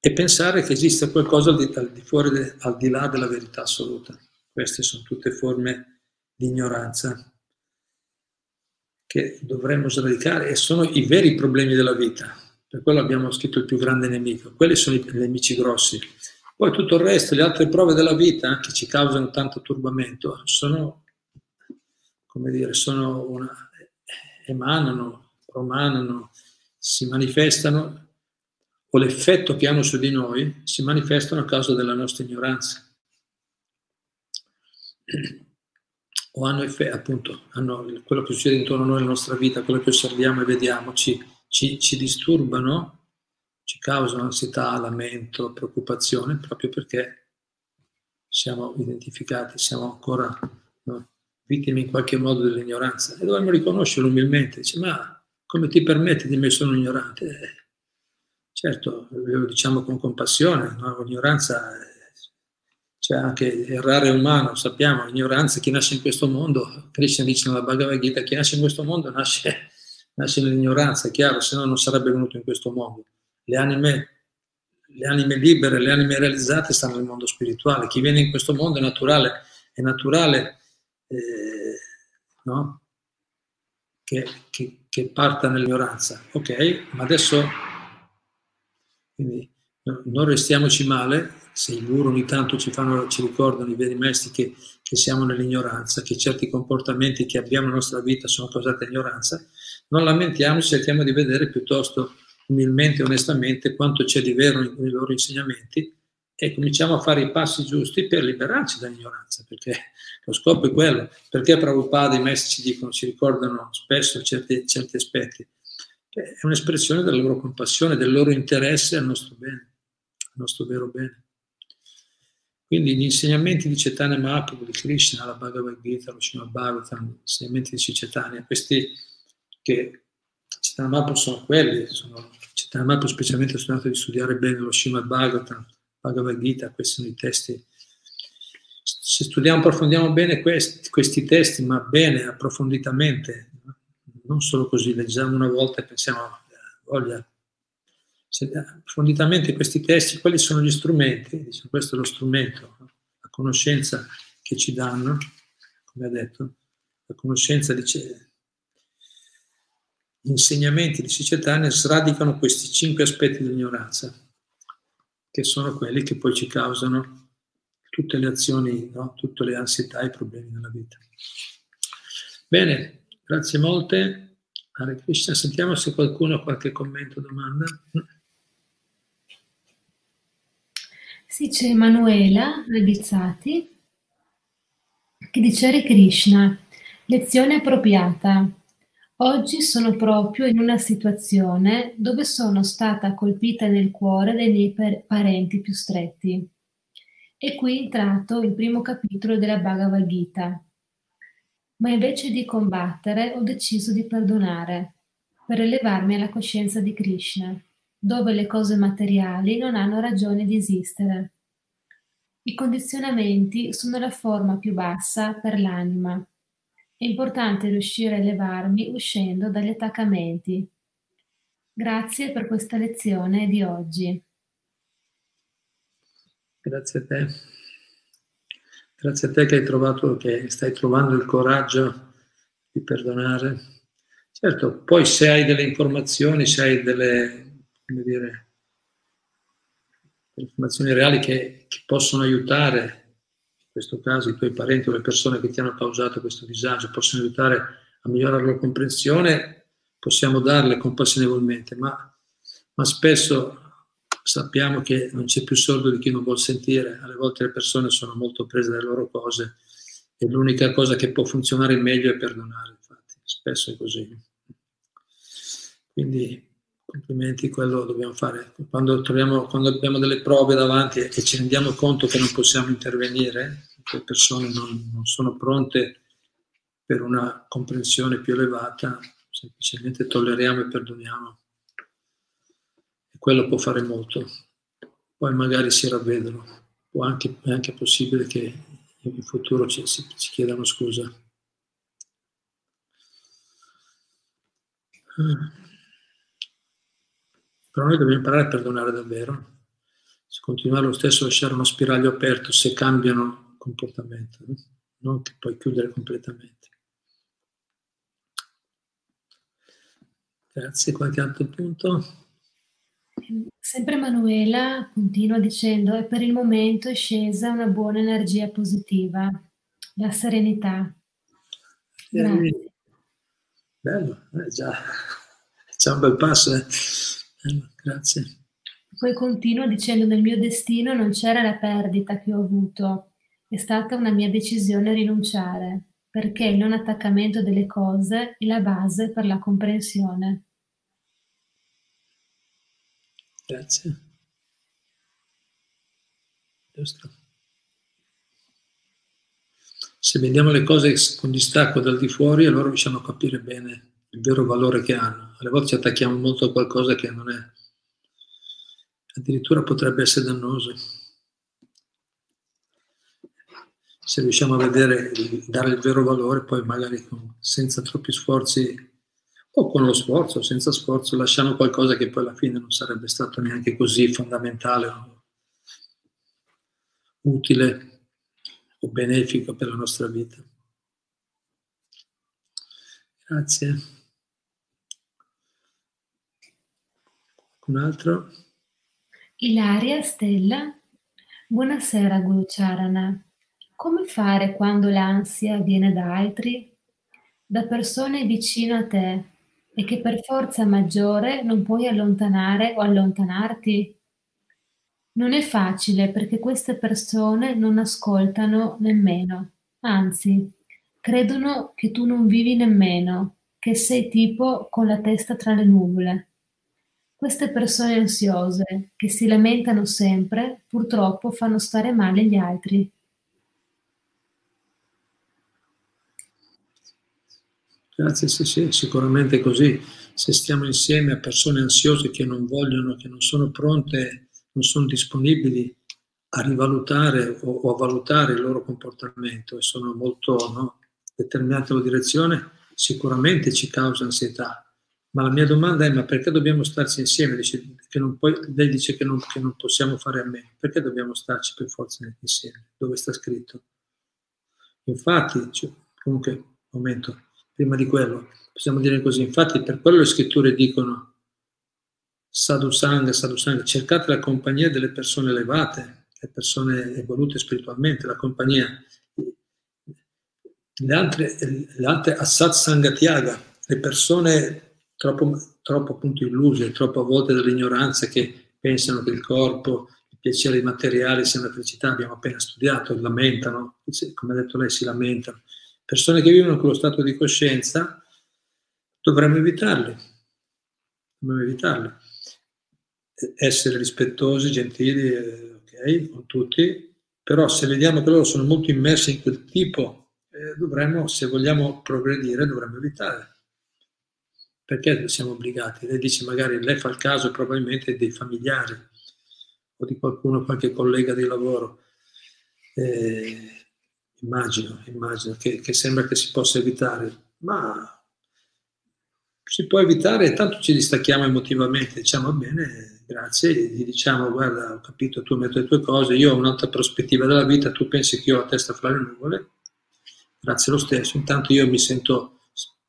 e pensare che esista qualcosa al di, al di fuori, de, al di là della verità assoluta. Queste sono tutte forme di ignoranza che dovremmo sradicare e sono i veri problemi della vita. Per quello abbiamo scritto il più grande nemico. Quelli sono i nemici grossi. Poi tutto il resto, le altre prove della vita che ci causano tanto turbamento, sono, come dire, sono una, emanano, promanano, si manifestano, o l'effetto che hanno su di noi, si manifestano a causa della nostra ignoranza. O hanno effetto, appunto, hanno quello che succede intorno a noi nella nostra vita, quello che osserviamo e vediamo, ci, ci, ci disturbano, ci causano ansietà, lamento, preoccupazione, proprio perché siamo identificati, siamo ancora no, vittime in qualche modo dell'ignoranza e dobbiamo riconoscerlo umilmente. Dice, ma come ti permetti di me sono ignorante? Certo, lo diciamo con compassione, no? l'ignoranza c'è anche errare umano, sappiamo, l'ignoranza, chi nasce in questo mondo, Krishna dice nella Bhagavad Gita, chi nasce in questo mondo nasce, nasce nell'ignoranza, è chiaro, se no non sarebbe venuto in questo mondo. Le anime, le anime libere, le anime realizzate stanno nel mondo spirituale, chi viene in questo mondo è naturale, è naturale eh, no? che, che, che, parta nell'ignoranza. Ok, ma adesso quindi, no, non restiamoci male se i guru ogni tanto ci, fanno, ci ricordano i veri maestri che, che siamo nell'ignoranza, che certi comportamenti che abbiamo nella nostra vita sono causati da ignoranza, non lamentiamoci, cerchiamo di vedere piuttosto umilmente e onestamente quanto c'è di vero nei loro insegnamenti e cominciamo a fare i passi giusti per liberarci dall'ignoranza, perché lo scopo è quello. Perché Prabhupada i maestri ci dicono, ci ricordano spesso certi, certi aspetti? È un'espressione della loro compassione, del loro interesse al nostro bene, al nostro vero bene. Quindi gli insegnamenti di Chaitanya Mahaprabhu, di Krishna, la Bhagavad Gita, lo Srimad Bhagavatam, gli insegnamenti di Chaitanya, questi che Chaitanya Mahaprabhu sono quelli, sono, Chaitanya Mahaprabhu specialmente ha studiato di studiare bene lo Srimad Bhagavatam, Bhagavad Gita, questi sono i testi se studiamo, approfondiamo bene questi, questi testi, ma bene, approfonditamente, non solo così, leggiamo una volta e pensiamo, voglia, se, approfonditamente questi testi, quali sono gli strumenti? Dice, questo è lo strumento, la conoscenza che ci danno, come ha detto, la conoscenza dice, gli insegnamenti di Cicetane sradicano questi cinque aspetti dell'ignoranza, che sono quelli che poi ci causano tutte le azioni, no? tutte le ansietà e i problemi nella vita. Bene, grazie molte. Hare Krishna, sentiamo se qualcuno ha qualche commento o domanda. Sì, c'è Emanuela Rebizzati che dice Hare Krishna, lezione appropriata. Oggi sono proprio in una situazione dove sono stata colpita nel cuore dai miei parenti più stretti. E qui è entrato il primo capitolo della Bhagavad Gita. Ma invece di combattere ho deciso di perdonare per elevarmi alla coscienza di Krishna, dove le cose materiali non hanno ragione di esistere. I condizionamenti sono la forma più bassa per l'anima è importante riuscire a elevarmi uscendo dagli attaccamenti. Grazie per questa lezione di oggi. Grazie a te. Grazie a te che hai trovato, che stai trovando il coraggio di perdonare. Certo, poi se hai delle informazioni, se hai delle, dire, delle informazioni reali che, che possono aiutare questo caso i tuoi parenti o le persone che ti hanno causato questo disagio possono aiutare a migliorare la comprensione, possiamo darle compassionevolmente, ma, ma spesso sappiamo che non c'è più sordo di chi non vuol sentire, alle volte le persone sono molto prese dalle loro cose e l'unica cosa che può funzionare meglio è perdonare, infatti, spesso è così. Quindi complimenti, quello dobbiamo fare. Quando, troviamo, quando abbiamo delle prove davanti e ci rendiamo conto che non possiamo intervenire, le persone non, non sono pronte per una comprensione più elevata, semplicemente tolleriamo e perdoniamo. Quello può fare molto. Poi magari si ravvedono. Può anche, è anche possibile che in futuro ci, ci, ci chiedano scusa. Però noi dobbiamo imparare a perdonare davvero. Se continuare lo stesso lasciare uno spiraglio aperto, se cambiano comportamento, no? non che puoi chiudere completamente. Grazie, qualche altro punto? Sempre Manuela continua dicendo e per il momento è scesa una buona energia positiva, la serenità. Grazie. Bello, eh, già, c'è un bel passo. Eh. Bello, grazie. Poi continua dicendo nel mio destino non c'era la perdita che ho avuto, è stata una mia decisione rinunciare, perché il non attaccamento delle cose è la base per la comprensione. Grazie. Giusto. Se vediamo le cose con distacco dal di fuori, allora riusciamo a capire bene il vero valore che hanno. Alle volte ci attacchiamo molto a qualcosa che non è, addirittura potrebbe essere dannoso se riusciamo a vedere, dare il vero valore, poi magari con, senza troppi sforzi o con lo sforzo, senza sforzo, lasciamo qualcosa che poi alla fine non sarebbe stato neanche così fondamentale o utile o benefico per la nostra vita. Grazie. Un altro? Ilaria Stella. Buonasera Guru Charana. Come fare quando l'ansia viene da altri? Da persone vicino a te e che per forza maggiore non puoi allontanare o allontanarti? Non è facile perché queste persone non ascoltano nemmeno, anzi, credono che tu non vivi nemmeno, che sei tipo con la testa tra le nuvole. Queste persone ansiose, che si lamentano sempre, purtroppo fanno stare male gli altri. Grazie, sì, sì, sicuramente così. Se stiamo insieme a persone ansiose che non vogliono, che non sono pronte, non sono disponibili a rivalutare o, o, a valutare il loro comportamento e sono molto no, determinate la direzione, sicuramente ci causa ansietà. Ma la mia domanda è: ma perché dobbiamo starci insieme? Dice puoi, lei dice che non, che non, possiamo fare a me, perché dobbiamo starci per forza insieme? Dove sta scritto? Infatti, cioè, comunque, momento, prima di quello, possiamo dire così, infatti per quello le scritture dicono sadhusanga, sadhusanga, cercate la compagnia delle persone elevate, le persone evolute spiritualmente, la compagnia. Le altre, le altre assat sangatiaga, le persone troppo, troppo appunto illuse, troppo a volte dall'ignoranza che pensano che il corpo, i piaceri materiali siano la felicità, abbiamo appena studiato, lamentano, come ha detto lei, si lamentano. Persone che vivono in quello stato di coscienza, dovremmo evitarli. Dobbiamo evitarli. Essere rispettosi, gentili, ok, con tutti, però se vediamo che loro sono molto immersi in quel tipo, eh, dovremmo, se vogliamo progredire, dovremmo evitare. Perché siamo obbligati? Lei dice magari, lei fa il caso probabilmente dei familiari o di qualcuno, qualche collega di lavoro. Eh, immagino, immagino che, che sembra che si possa evitare, ma si può evitare, tanto ci distacchiamo emotivamente, diciamo bene, grazie, gli diciamo guarda ho capito, tu metti le tue cose, io ho un'altra prospettiva della vita, tu pensi che io ho la testa fra le nuvole, grazie lo stesso, intanto io mi sento,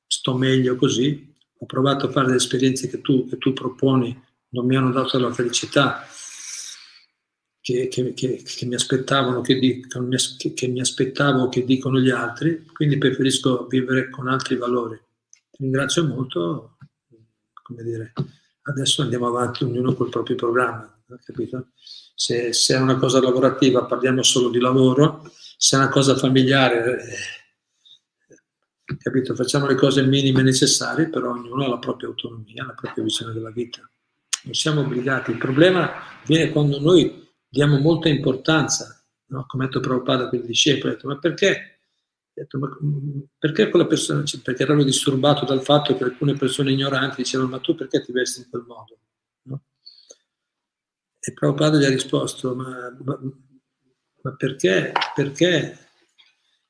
sto meglio così, ho provato a fare delle esperienze che tu, che tu proponi, non mi hanno dato la felicità che, che, che, che mi aspettavano, che, dicono, che mi aspettavo che dicono gli altri, quindi preferisco vivere con altri valori ringrazio molto, come dire, adesso andiamo avanti ognuno col proprio programma, capito? Se, se, è una cosa lavorativa parliamo solo di lavoro, se è una cosa familiare, eh, capito? Facciamo le cose minime necessarie, però ognuno ha la propria autonomia, la propria visione della vita. Non siamo obbligati. Il problema viene quando noi diamo molta importanza, no? come ha detto Prabhupada per i discepoli, ha detto, ma perché detto, ma mm, perché quella persona, perché ero disturbato dal fatto che alcune persone ignoranti dicevano, ma tu perché ti vesti in quel modo? No? E Prabhupada gli ha risposto, ma, ma, ma perché, perché,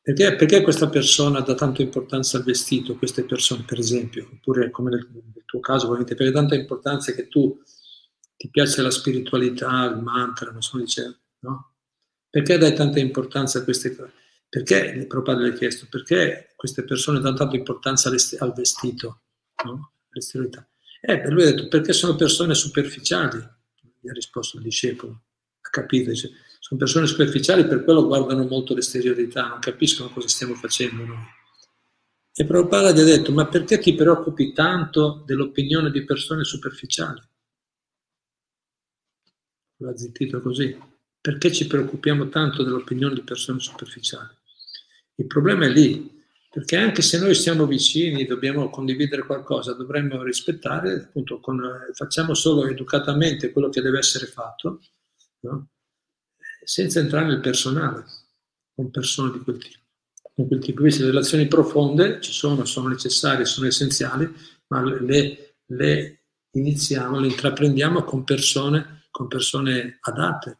perché, perché, questa persona dà tanta importanza al vestito, queste persone per esempio, oppure come nel, nel tuo caso, ovviamente, perché tanta importanza che tu ti piace la spiritualità, il mantra, non so, dice, no? Perché dai tanta importanza a queste cose? Perché il Prabhupada gli ha chiesto perché queste persone danno tanta importanza al vestito, no? all'esteriorità? Eh, lui ha detto perché sono persone superficiali, gli ha risposto il discepolo, ha capito, dice, sono persone superficiali, per quello guardano molto l'esteriorità, non capiscono cosa stiamo facendo noi. E Prabhupada gli ha detto, ma perché ti preoccupi tanto dell'opinione di persone superficiali? L'ha zittito così. Perché ci preoccupiamo tanto dell'opinione di persone superficiali? Il problema è lì, perché anche se noi siamo vicini, dobbiamo condividere qualcosa, dovremmo rispettare, appunto, con, facciamo solo educatamente quello che deve essere fatto, no? senza entrare nel personale, con persone di quel tipo. Con quel tipo. Queste relazioni profonde ci sono, sono necessarie, sono essenziali, ma le, le iniziamo, le intraprendiamo con persone, con persone adatte,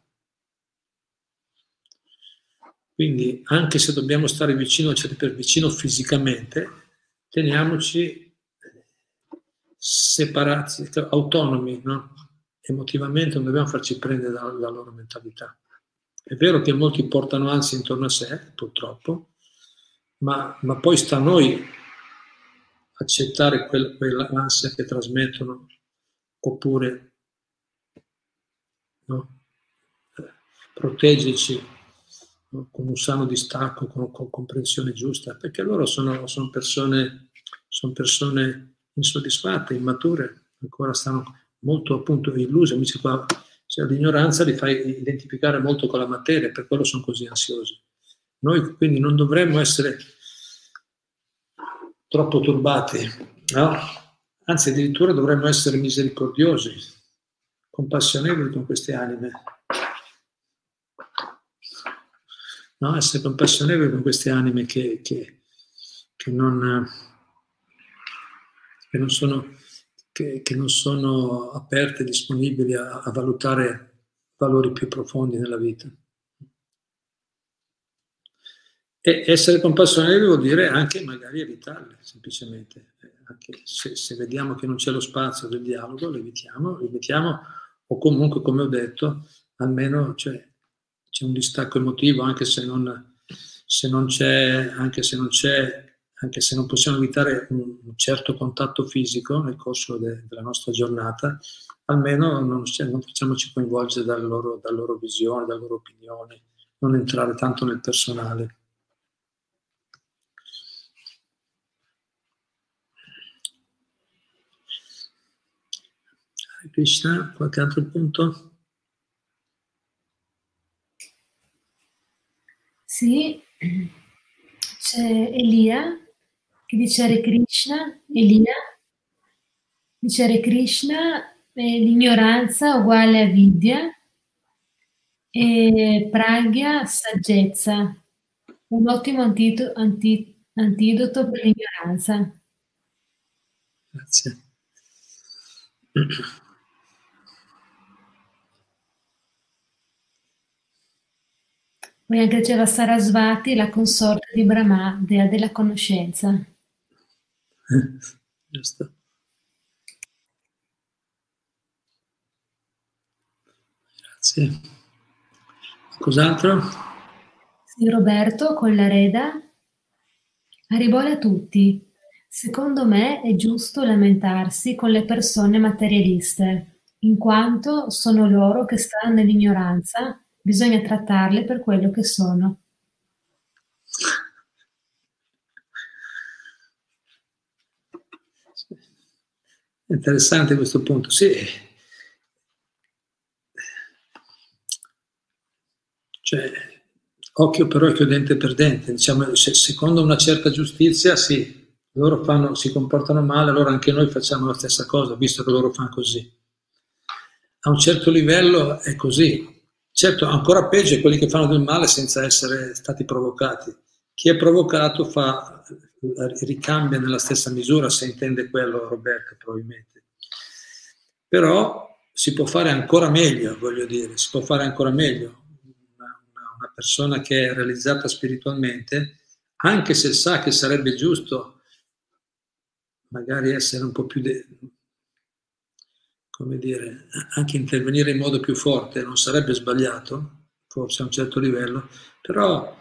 quindi anche se dobbiamo stare vicino, cioè per vicino fisicamente, teniamoci separati, autonomi, no? emotivamente non dobbiamo farci prendere dalla, dalla loro mentalità. È vero che molti portano ansia intorno a sé, purtroppo, ma, ma poi sta a noi accettare quel, quell'ansia che trasmettono oppure no? proteggerci con un sano distacco, con, con comprensione giusta, perché loro sono, sono, persone, sono persone insoddisfatte, immature, ancora stanno molto appunto illuse, amici qua, cioè, l'ignoranza li fa identificare molto con la materia, per quello sono così ansiosi. Noi quindi non dovremmo essere troppo turbati, no? anzi addirittura dovremmo essere misericordiosi, compassionevoli con queste anime, no? essere compassionevoli con queste anime che, che, che, non, che, non, sono, non sono aperte, disponibili a, a valutare valori più profondi nella vita. E essere compassionevoli vuol dire anche magari evitarle, semplicemente. Anche se, se, vediamo che non c'è lo spazio del dialogo, lo evitiamo, evitiamo o comunque, come ho detto, almeno cioè, c'è un distacco emotivo, anche se non, se non c'è, anche se non c'è anche se non possiamo evitare un, certo contatto fisico nel corso de, della nostra giornata, almeno non, non facciamoci coinvolgere dalla loro, dalla loro visione, dalle loro opinioni, non entrare tanto nel personale. Krishna, qualche altro punto? Sì, c'è Elia che dice Hare Krishna, Elia, dice Hare Krishna, l'ignoranza uguale a vidya e pragya saggezza, un ottimo antidoto, anti, antidoto per l'ignoranza. Grazie. C'era Sarasvati, la consorte di Brahma, dea della conoscenza. Giusto. Grazie. Cos'altro? Sì, Roberto con la reda. Arrivole a tutti. Secondo me è giusto lamentarsi con le persone materialiste, in quanto sono loro che stanno nell'ignoranza, bisogna trattarle per quello che sono. Interessante questo punto, sì. Cioè, occhio per occhio, dente per dente. Diciamo, se, secondo una certa giustizia, sì, loro fanno, si comportano male, allora anche noi facciamo la stessa cosa, visto che loro fanno così. A un certo livello è così. Certo, ancora peggio è quelli che fanno del male senza essere stati provocati. Chi è provocato fa ricambia nella stessa misura, se intende quello Roberto probabilmente. Però si può fare ancora meglio, voglio dire, si può fare ancora meglio. Una, una persona che è realizzata spiritualmente, anche se sa che sarebbe giusto magari essere un po' più, de- come dire, anche intervenire in modo più forte, non sarebbe sbagliato, forse a un certo livello, però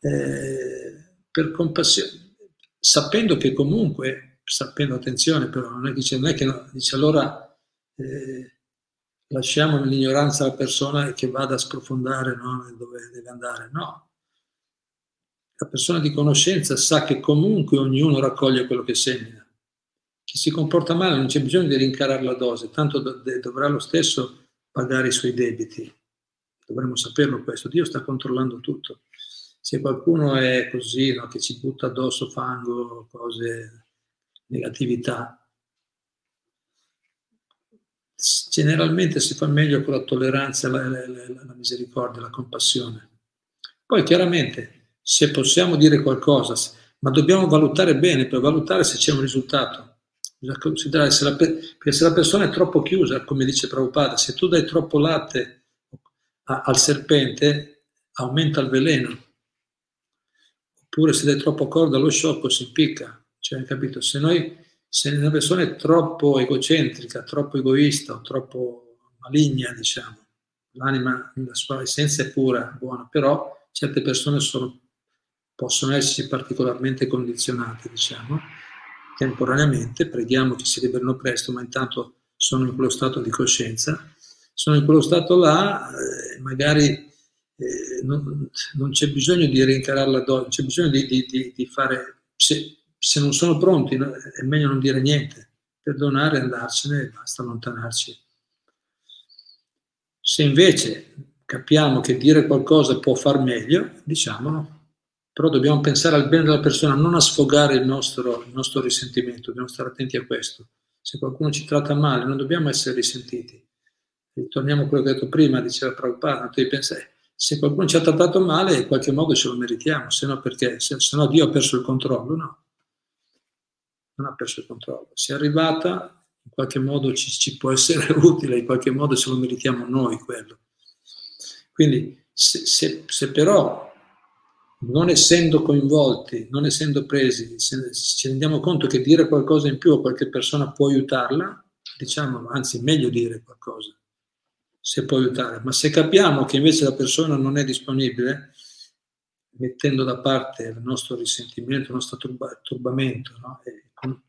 eh, per compassione sapendo che comunque, sapendo attenzione però, non è, dice, non è che no, dice allora eh, lasciamo nell'ignoranza la persona che vada a sprofondare no, dove deve andare, no. La persona di conoscenza sa che comunque ognuno raccoglie quello che semina. Chi si comporta male non c'è bisogno di rincarare la dose, tanto do- dovrà lo stesso pagare i suoi debiti. Dovremmo saperlo questo. Dio sta controllando tutto se qualcuno è così, no, che ci butta addosso fango, cose, negatività, generalmente si fa meglio con la tolleranza, la, la, la, la misericordia, la compassione. Poi chiaramente, se possiamo dire qualcosa, ma dobbiamo valutare bene per valutare se c'è un risultato. Bisogna considerare se la, perché se la persona è troppo chiusa, come dice Prabhupada, se tu dai troppo latte a, al serpente, aumenta il veleno. Oppure se dai troppo corda allo sciocco si impicca. Cioè, capito? Se, noi, se una persona è troppo egocentrica, troppo egoista o troppo maligna, diciamo, l'anima, la sua essenza è pura, buona, però certe persone sono, possono essere particolarmente condizionate, diciamo, temporaneamente, preghiamo che si liberino presto, ma intanto sono in quello stato di coscienza, sono in quello stato là, eh, magari eh, non, non, c'è bisogno di rincararla addosso, c'è bisogno di, di, di fare, se, se, non sono pronti è meglio non dire niente, perdonare, andarsene e basta allontanarci. Se invece capiamo che dire qualcosa può far meglio, diciamolo, però dobbiamo pensare al bene della persona, non a sfogare il nostro, il nostro risentimento, dobbiamo stare attenti a questo. Se qualcuno ci tratta male, non dobbiamo essere risentiti. Ritorniamo a quello che ho detto prima, diceva Prabhupada, se qualcuno ci ha trattato male, in qualche modo ce lo meritiamo, se no perché? Se, se no Dio ha perso il controllo, no. Non ha perso il controllo. Se è arrivata, in qualche modo ci, ci può essere utile, in qualche modo se lo meritiamo noi quello. Quindi se, se, se però non essendo coinvolti, non essendo presi, se ci rendiamo conto che dire qualcosa in più a qualche persona può aiutarla, diciamo, anzi, meglio dire qualcosa, se può aiutare. Ma se capiamo che invece la persona non è disponibile, mettendo da parte il nostro risentimento, il nostro turba, turbamento, no? con,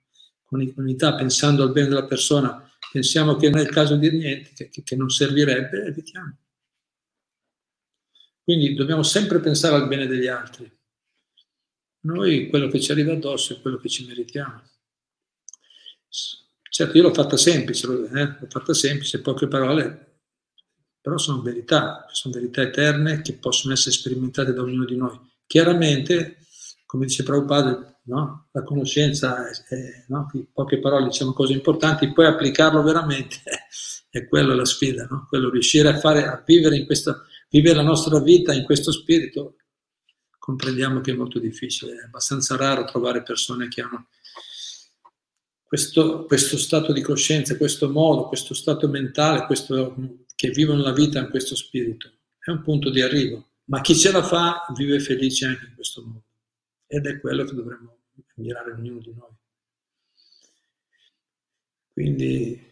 con equanità, pensando al bene della persona, pensiamo che non è il caso di niente, che, che non servirebbe, evitiamo. Quindi dobbiamo sempre pensare al bene degli altri. Noi quello che ci arriva addosso è quello che ci meritiamo. Certo, io l'ho fatta semplice, eh? l'ho fatta semplice, poche parole, però sono verità, sono verità eterne che possono essere sperimentate da ognuno di noi. Chiaramente, come dice Prabhupada, no? la conoscenza, è, è, no? poche parole diciamo cose importanti, poi applicarlo veramente è quello la sfida, no? quello riuscire a, fare, a vivere in questa vivere la nostra vita in questo spirito, comprendiamo che è molto difficile, è abbastanza raro trovare persone che hanno questo, questo stato di coscienza, questo modo, questo stato mentale, questo, che vivono la vita in questo spirito. È un punto di arrivo, ma chi ce la fa vive felice anche in questo modo. Ed è quello che dovremmo ammirare ognuno di noi. Quindi,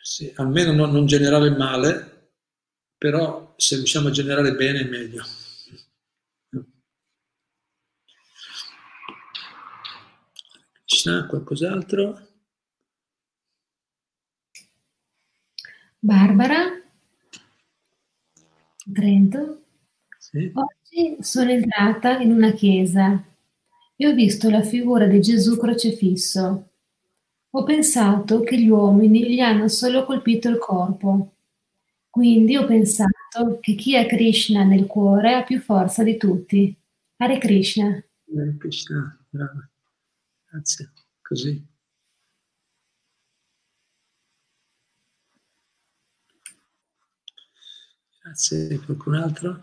sì, almeno non, non generare male, però se riusciamo a generare bene è meglio. C'è qualcos'altro? Barbara, Trento. Sì. Oggi sono entrata in una chiesa e ho visto la figura di Gesù crocifisso. Ho pensato che gli uomini gli hanno solo colpito il corpo quindi ho pensato che chi ha Krishna nel cuore ha più forza di tutti. Hare Krishna. Hare Krishna, brava. Grazie. Così. Grazie. Qualcun altro?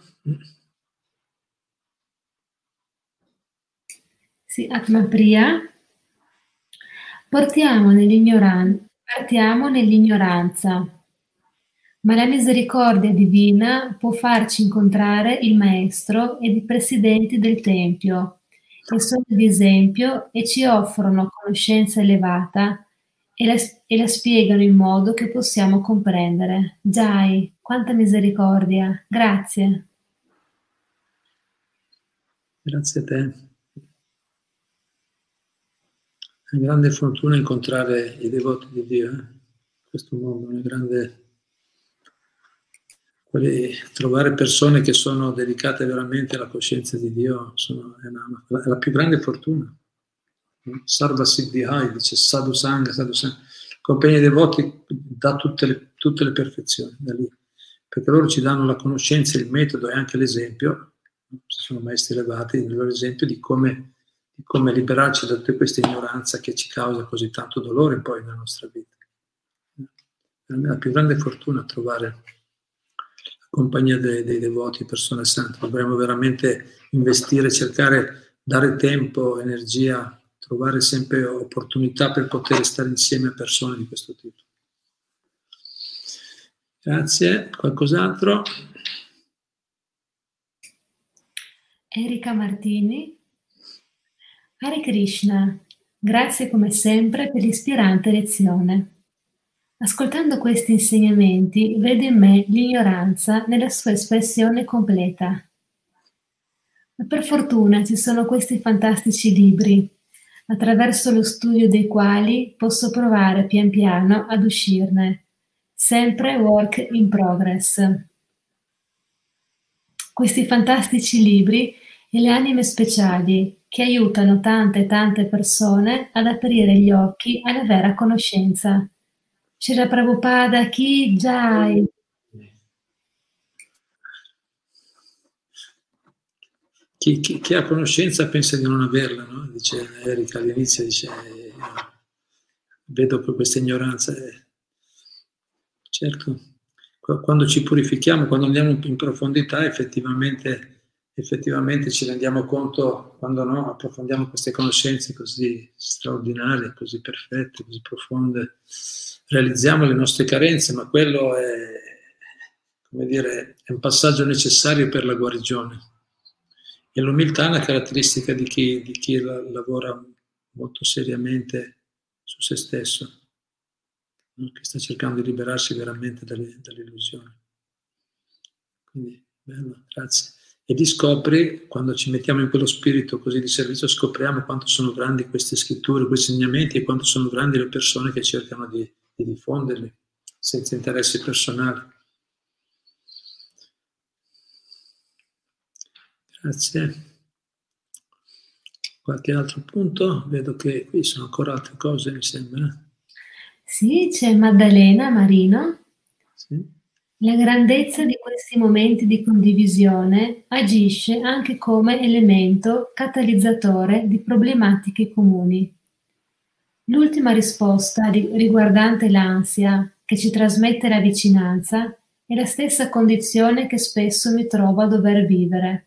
Sì, Atma Priya. Portiamo nell'ignoranza, partiamo nell'ignoranza ma la misericordia divina può farci incontrare il Maestro ed i presidenti del Tempio, che sono di esempio e ci offrono conoscenza elevata e la, e la spiegano in modo che possiamo comprendere. Jai, quanta misericordia! Grazie. Grazie a te. È grande fortuna incontrare i devoti di Dio, eh? questo mondo, una grande trovare persone che sono dedicate veramente alla coscienza di Dio sono, è, una, è, la più grande fortuna. Sarva Siddhihai dice Sadhu Sangha, Sadhu Sangha. Compagnia dei devoti dà tutte le, tutte le perfezioni da lì, perché loro ci danno la conoscenza, il metodo e anche l'esempio, sono maestri elevati, il loro esempio di come, di come liberarci da tutta questa ignoranza che ci causa così tanto dolore poi nella nostra vita. È la più grande fortuna trovare compagnia dei, dei devoti, persone sante. Dovremmo veramente investire, cercare, dare tempo, energia, trovare sempre opportunità per poter stare insieme a persone di questo tipo. Grazie. Qualcos'altro? Erika Martini. Hare Krishna, grazie come sempre per l'ispirante lezione. Ascoltando questi insegnamenti vedo in me l'ignoranza nella sua espressione completa. Ma per fortuna ci sono questi fantastici libri, attraverso lo studio dei quali posso provare pian piano ad uscirne, sempre work in progress. Questi fantastici libri e le anime speciali che aiutano tante tante persone ad aprire gli occhi alla vera conoscenza C'era Prabhupada, chi Jai. Chi, chi, chi, ha conoscenza pensa di non averla, no? dice Erika all'inizio, dice vedo questa ignoranza. Certo, quando ci purifichiamo, quando andiamo in profondità, effettivamente, effettivamente ci rendiamo conto, quando no, approfondiamo queste conoscenze così straordinarie, così perfette, così profonde, realizziamo le nostre carenze, ma quello è, come dire, è un passaggio necessario per la guarigione. E l'umiltà è una caratteristica di chi, di chi lavora molto seriamente su se stesso, che sta cercando di liberarsi veramente dalle, dall'illusione. Quindi, bello, grazie. E ti scopri, quando ci mettiamo in quello spirito così di servizio, scopriamo quanto sono grandi queste scritture, questi insegnamenti e quanto sono grandi le persone che cercano di, di diffonderli senza interessi personali. Grazie. Qualche altro punto? Vedo che qui sono ancora altre cose, mi sembra. Sì, c'è Maddalena Marino. Sì. La grandezza di questi momenti di condivisione agisce anche come elemento catalizzatore di problematiche comuni. L'ultima risposta riguardante l'ansia che ci trasmette la vicinanza è la stessa condizione che spesso mi trovo a dover vivere.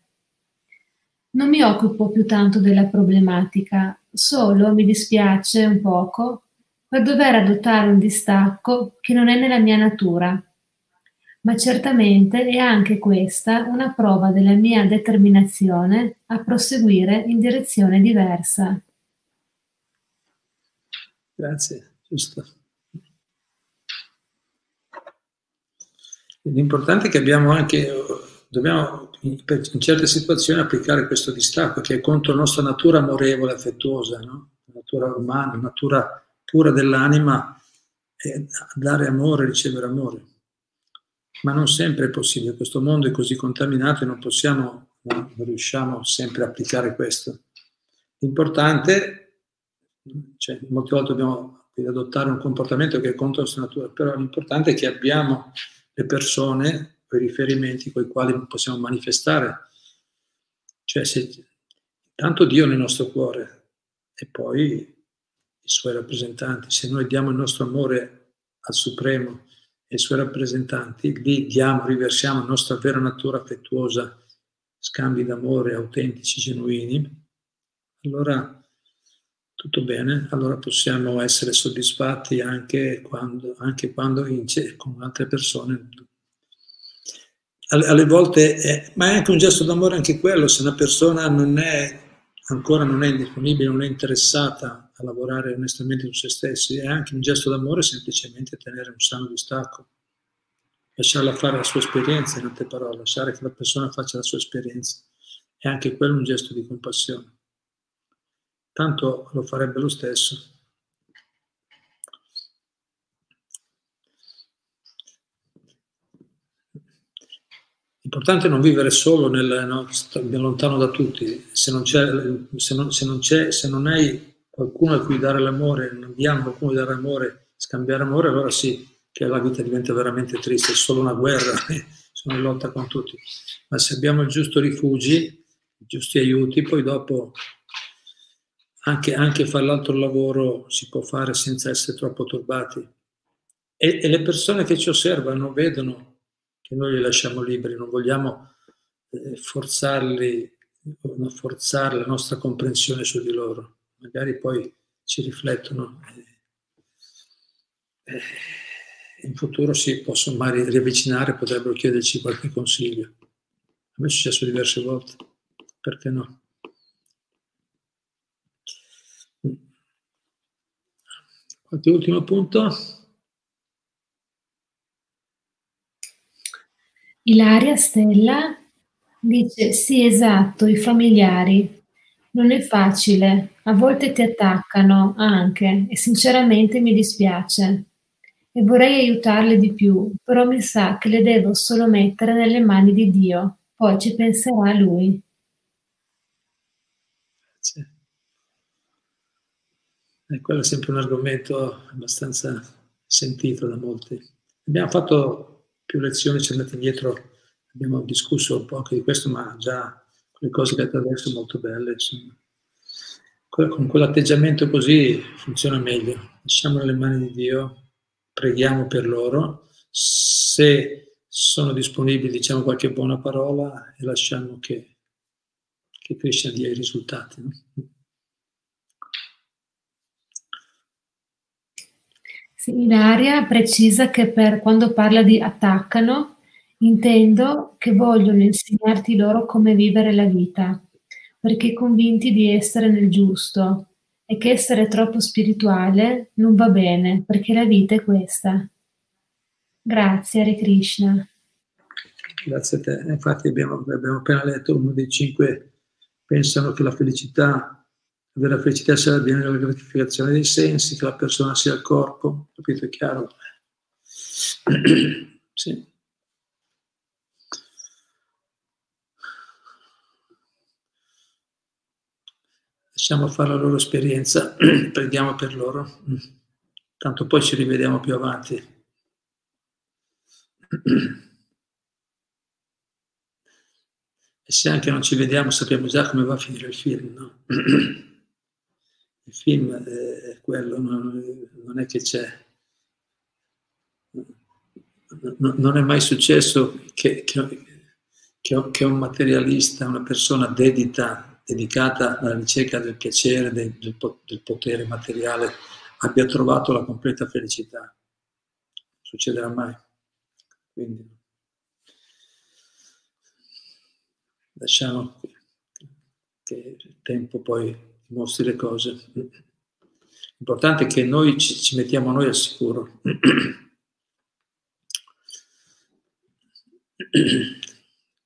Non mi occupo più tanto della problematica, solo mi dispiace un poco per dover adottare un distacco che non è nella mia natura. Ma certamente è anche questa una prova della mia determinazione a proseguire in direzione diversa. Grazie, giusto. L'importante è che abbiamo anche, dobbiamo in certe situazioni applicare questo distacco che è contro la nostra natura amorevole, affettuosa, no? natura umana, natura pura dell'anima, è dare amore, ricevere amore. Ma non sempre è possibile, questo mondo è così contaminato e non possiamo, non riusciamo sempre a applicare questo. L'importante, cioè, molte volte dobbiamo adottare un comportamento che è contro la nostra natura, però l'importante è che abbiamo le persone, quei riferimenti con i quali possiamo manifestare. Cioè, se, tanto Dio nel nostro cuore e poi i suoi rappresentanti. Se noi diamo il nostro amore al Supremo e ai suoi rappresentanti, lì diamo, riversiamo la nostra vera natura affettuosa, scambi d'amore autentici, genuini, allora tutto bene, allora possiamo essere soddisfatti anche quando, anche quando in, con altre persone. Alle volte, è, ma è anche un gesto d'amore anche quello, se una persona non è, ancora non è disponibile, non è interessata a lavorare onestamente su se stessi, è anche un gesto d'amore semplicemente tenere un sano distacco, lasciarla fare la sua esperienza, in altre parole, lasciare che la persona faccia la sua esperienza. È anche quello un gesto di compassione. Tanto lo farebbe lo stesso. L'importante è non vivere solo nel, no, lontano da tutti. Se non, se, non, se, non se non hai qualcuno a cui dare l'amore, non abbiamo qualcuno a cui dare amore, scambiare amore, allora sì, che la vita diventa veramente triste, è solo una guerra, sono in lotta con tutti. Ma se abbiamo il giusto rifugi, i giusti aiuti, poi dopo anche, anche fare l'altro lavoro si può fare senza essere troppo turbati. E, e le persone che ci osservano vedono che noi li lasciamo liberi, non vogliamo eh, forzarli, forzare la nostra comprensione su di loro magari poi ci riflettono. E, in futuro si possono magari riavvicinare, potrebbero chiederci qualche consiglio. A me è successo diverse volte, perché no? Qualche ultimo punto? Ilaria Stella dice sì esatto, i familiari non è facile, a volte ti attaccano anche e sinceramente mi dispiace. E vorrei aiutarle di più, però mi sa che le devo solo mettere nelle mani di Dio, poi ci penserà Lui. Grazie. E quello è sempre un argomento abbastanza sentito da molti. Abbiamo fatto più lezioni, ci andate indietro, abbiamo discusso un po' anche di questo, ma già le cose che attraverso molto belle, insomma. Con quell'atteggiamento così funziona meglio. Lasciamo nelle mani di Dio, preghiamo per loro. Se sono disponibili, diciamo qualche buona parola e lasciamo che, che dia i risultati. No? Ilaria precisa che per quando parla di attaccano, Intendo che vogliono insegnarti loro come vivere la vita, perché convinti di essere nel giusto e che essere troppo spirituale non va bene, perché la vita è questa. Grazie, Hare Krishna. Grazie a te. Infatti abbiamo, abbiamo appena letto uno dei cinque pensano che la felicità, la vera felicità sia avviene nella gratificazione dei sensi, che la persona sia il corpo. Capito? È chiaro? sì. Lasciamo fare la loro esperienza, preghiamo per loro, tanto poi ci rivediamo più avanti. E se anche non ci vediamo sappiamo già come va a finire il film, no? Il film è quello, non è che c'è non è mai successo che, che, che, un materialista, una persona dedita dedicata alla ricerca del piacere, del, del, potere materiale, abbia trovato la completa felicità. Non succederà mai. Quindi lasciamo che il tempo poi mostri le cose. L'importante è che noi ci, ci mettiamo noi al sicuro.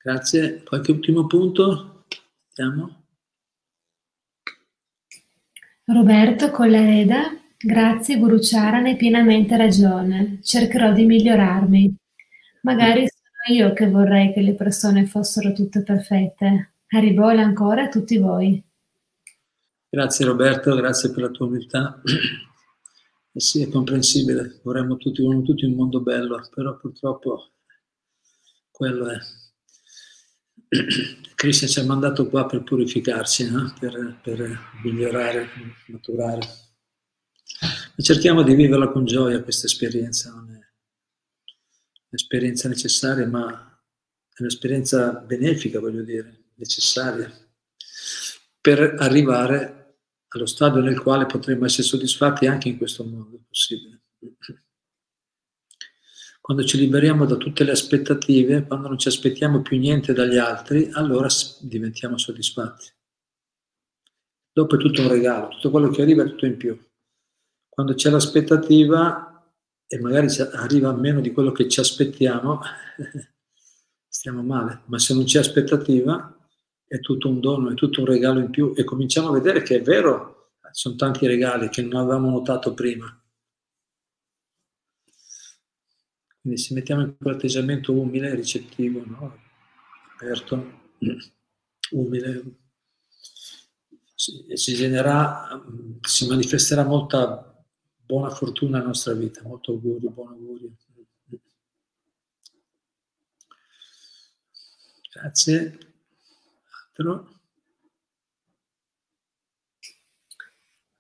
Grazie. Qualche ultimo punto? Vediamo. Roberto Collareda, grazie Guru Charan hai pienamente ragione, cercherò di migliorarmi. Magari sono io che vorrei che le persone fossero tutte perfette. Arrivola ancora a tutti voi. Grazie Roberto, grazie per la tua umiltà. Eh sì, è comprensibile, vorremmo tutti, vorremmo tutti un mondo bello, però purtroppo quello è. Krishna ci ha mandato qua per purificarci, no? per, per, migliorare, maturare. Ma cerchiamo di viverla con gioia questa esperienza, non è un'esperienza necessaria, ma è un'esperienza benefica, voglio dire, necessaria, per arrivare allo stadio nel quale potremo essere soddisfatti anche in questo modo possibile. Quando ci liberiamo da tutte le aspettative, quando non ci aspettiamo più niente dagli altri, allora diventiamo soddisfatti. Dopo è tutto un regalo, tutto quello che arriva è tutto in più. Quando c'è l'aspettativa e magari arriva meno di quello che ci aspettiamo, stiamo male. Ma se non c'è aspettativa, è tutto un dono, è tutto un regalo in più e cominciamo a vedere che è vero, sono tanti regali che non avevamo notato prima Quindi se mettiamo in quell'atteggiamento umile, ricettivo, no? aperto, umile, si, genererà, si manifesterà molta buona fortuna nella nostra vita, molto augurio, buon augurio. Grazie. Altro?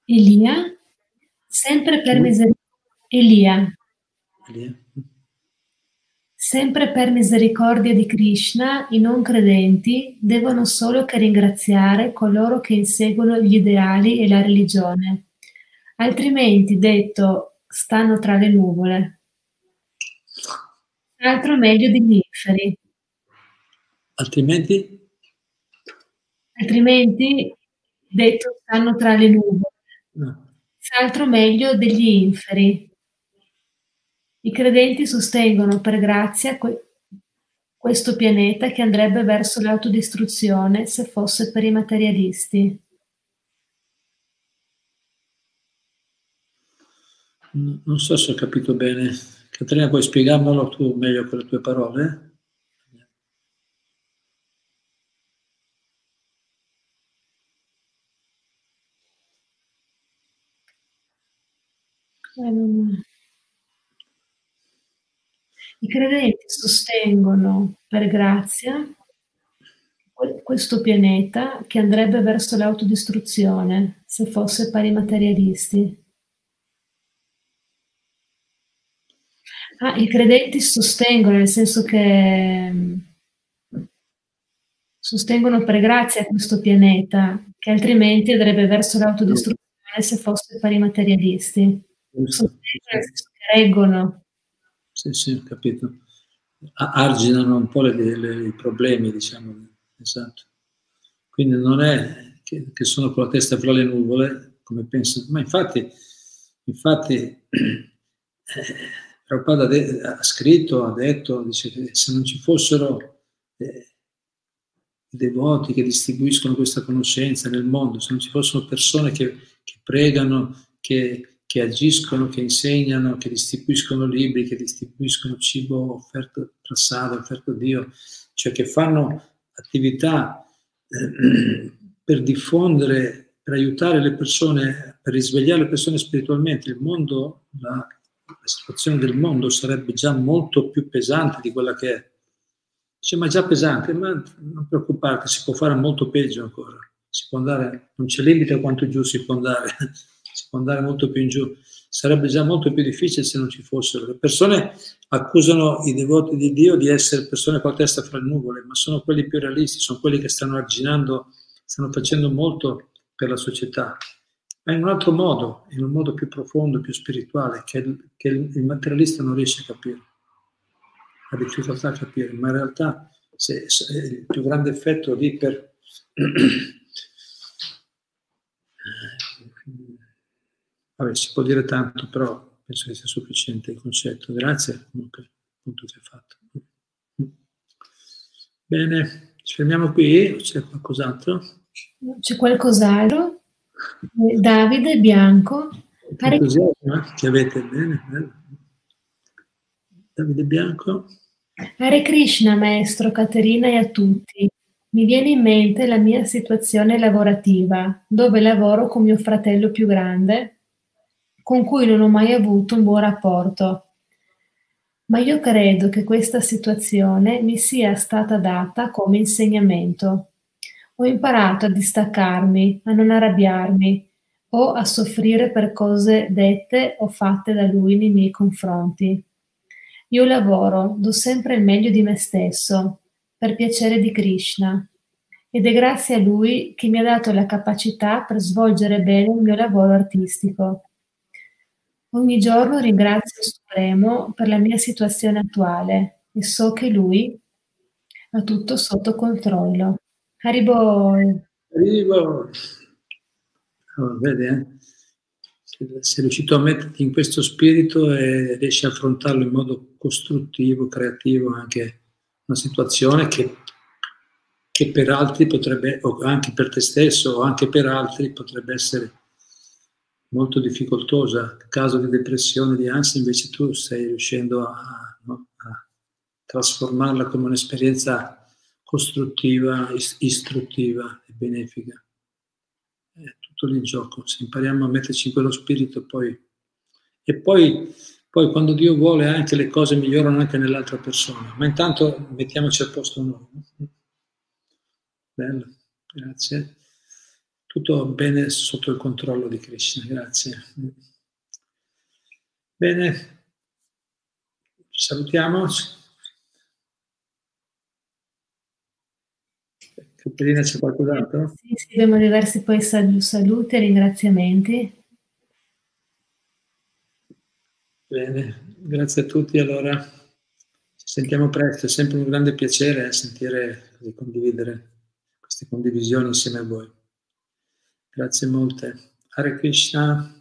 Elia, sempre per misericordia. Elia. Elia. Sempre per misericordia di Krishna, i non credenti devono solo che ringraziare coloro che inseguono gli ideali e la religione, altrimenti, detto, stanno tra le nuvole. Altro meglio degli inferi. Altrimenti? Altrimenti, detto, stanno tra le nuvole. No. Altro meglio degli inferi. I credenti sostengono per grazia questo pianeta che andrebbe verso l'autodistruzione se fosse per i materialisti. Non so se ho capito bene. Caterina, puoi spiegarmelo tu meglio con le tue parole? Eh, non... I credenti sostengono per grazia questo pianeta che andrebbe verso l'autodistruzione se fosse pari materialisti. Ah, i credenti sostengono, nel senso che sostengono per grazia questo pianeta, che altrimenti andrebbe verso l'autodistruzione se fosse pari materialisti. Sostengono nel senso che reggono sì, sì, capito. arginano un po' i problemi, diciamo. Esatto. Quindi non è che, che, sono con la testa fra le nuvole, come pensano, ma infatti, infatti eh, Prabhupada ha scritto, ha detto, dice che se non ci fossero eh, devoti che distribuiscono questa conoscenza nel mondo, se non ci fossero persone che, che pregano, che, che, agiscono, che insegnano, che distribuiscono libri, che distribuiscono cibo offerto prasada, offerto a Dio, cioè che fanno attività eh, per diffondere, per aiutare le persone, per risvegliare le persone spiritualmente, il mondo, la, la situazione del mondo sarebbe già molto più pesante di quella che è. Dice, ma già pesante, ma non preoccuparti, si può fare molto peggio ancora. Si può andare, non c'è limite a quanto giù si può andare, può andare molto più in giù. Sarebbe già molto più difficile se non ci fossero. Le persone accusano i devoti di Dio di essere persone con la testa fra le nuvole, ma sono quelli più realisti, sono quelli che stanno arginando, stanno facendo molto per la società, ma in un altro modo, in un modo più profondo, più spirituale, che, che il materialista non riesce a capire ha difficoltà a capire, ma in realtà se, se il più grande effetto lì per... Vabbè, si può dire tanto, però penso che sia sufficiente il concetto. Grazie comunque punto che hai fatto. Bene, ci fermiamo qui, c'è qualcos'altro? C'è qualcos'altro? Davide Bianco. Entusiasmo che avete bene, bene. Davide Bianco. Hare Krishna, maestro, Caterina e a tutti. Mi viene in mente la mia situazione lavorativa, dove lavoro con mio fratello più grande, con cui non ho mai avuto un buon rapporto. Ma io credo che questa situazione mi sia stata data come insegnamento. Ho imparato a distaccarmi, a non arrabbiarmi o a soffrire per cose dette o fatte da lui nei miei confronti. Io lavoro, do sempre il meglio di me stesso, per piacere di Krishna, ed è grazie a lui che mi ha dato la capacità per svolgere bene il mio lavoro artistico. Ogni giorno ringrazio il Supremo per la mia situazione attuale e so che lui ha tutto sotto controllo. Haribo! Haribo! Oh, vedi, eh? sei riuscito a metterti in questo spirito e riesci a affrontarlo in modo costruttivo, creativo, anche una situazione che, che per altri potrebbe, o anche per te stesso o anche per altri, potrebbe essere molto difficoltosa. Caso di depressione, di ansia, invece tu stai riuscendo a, no, a trasformarla come un'esperienza costruttiva, istruttiva e benefica tutto lì in gioco. Se impariamo a metterci in quello spirito, poi... E poi, poi quando Dio vuole anche le cose migliorano anche nell'altra persona. Ma intanto mettiamoci a posto noi. Bello, grazie. Tutto bene sotto il controllo di Krishna, grazie. Bene, ci salutiamo. Caterina, c'è qualcos'altro? Sì, sì, abbiamo diversi poi saluti e ringraziamenti. Bene, grazie a tutti allora. Ci sentiamo presto, è sempre un grande piacere sentire e condividere queste condivisioni insieme a voi. Grazie molte. Hare Krishna.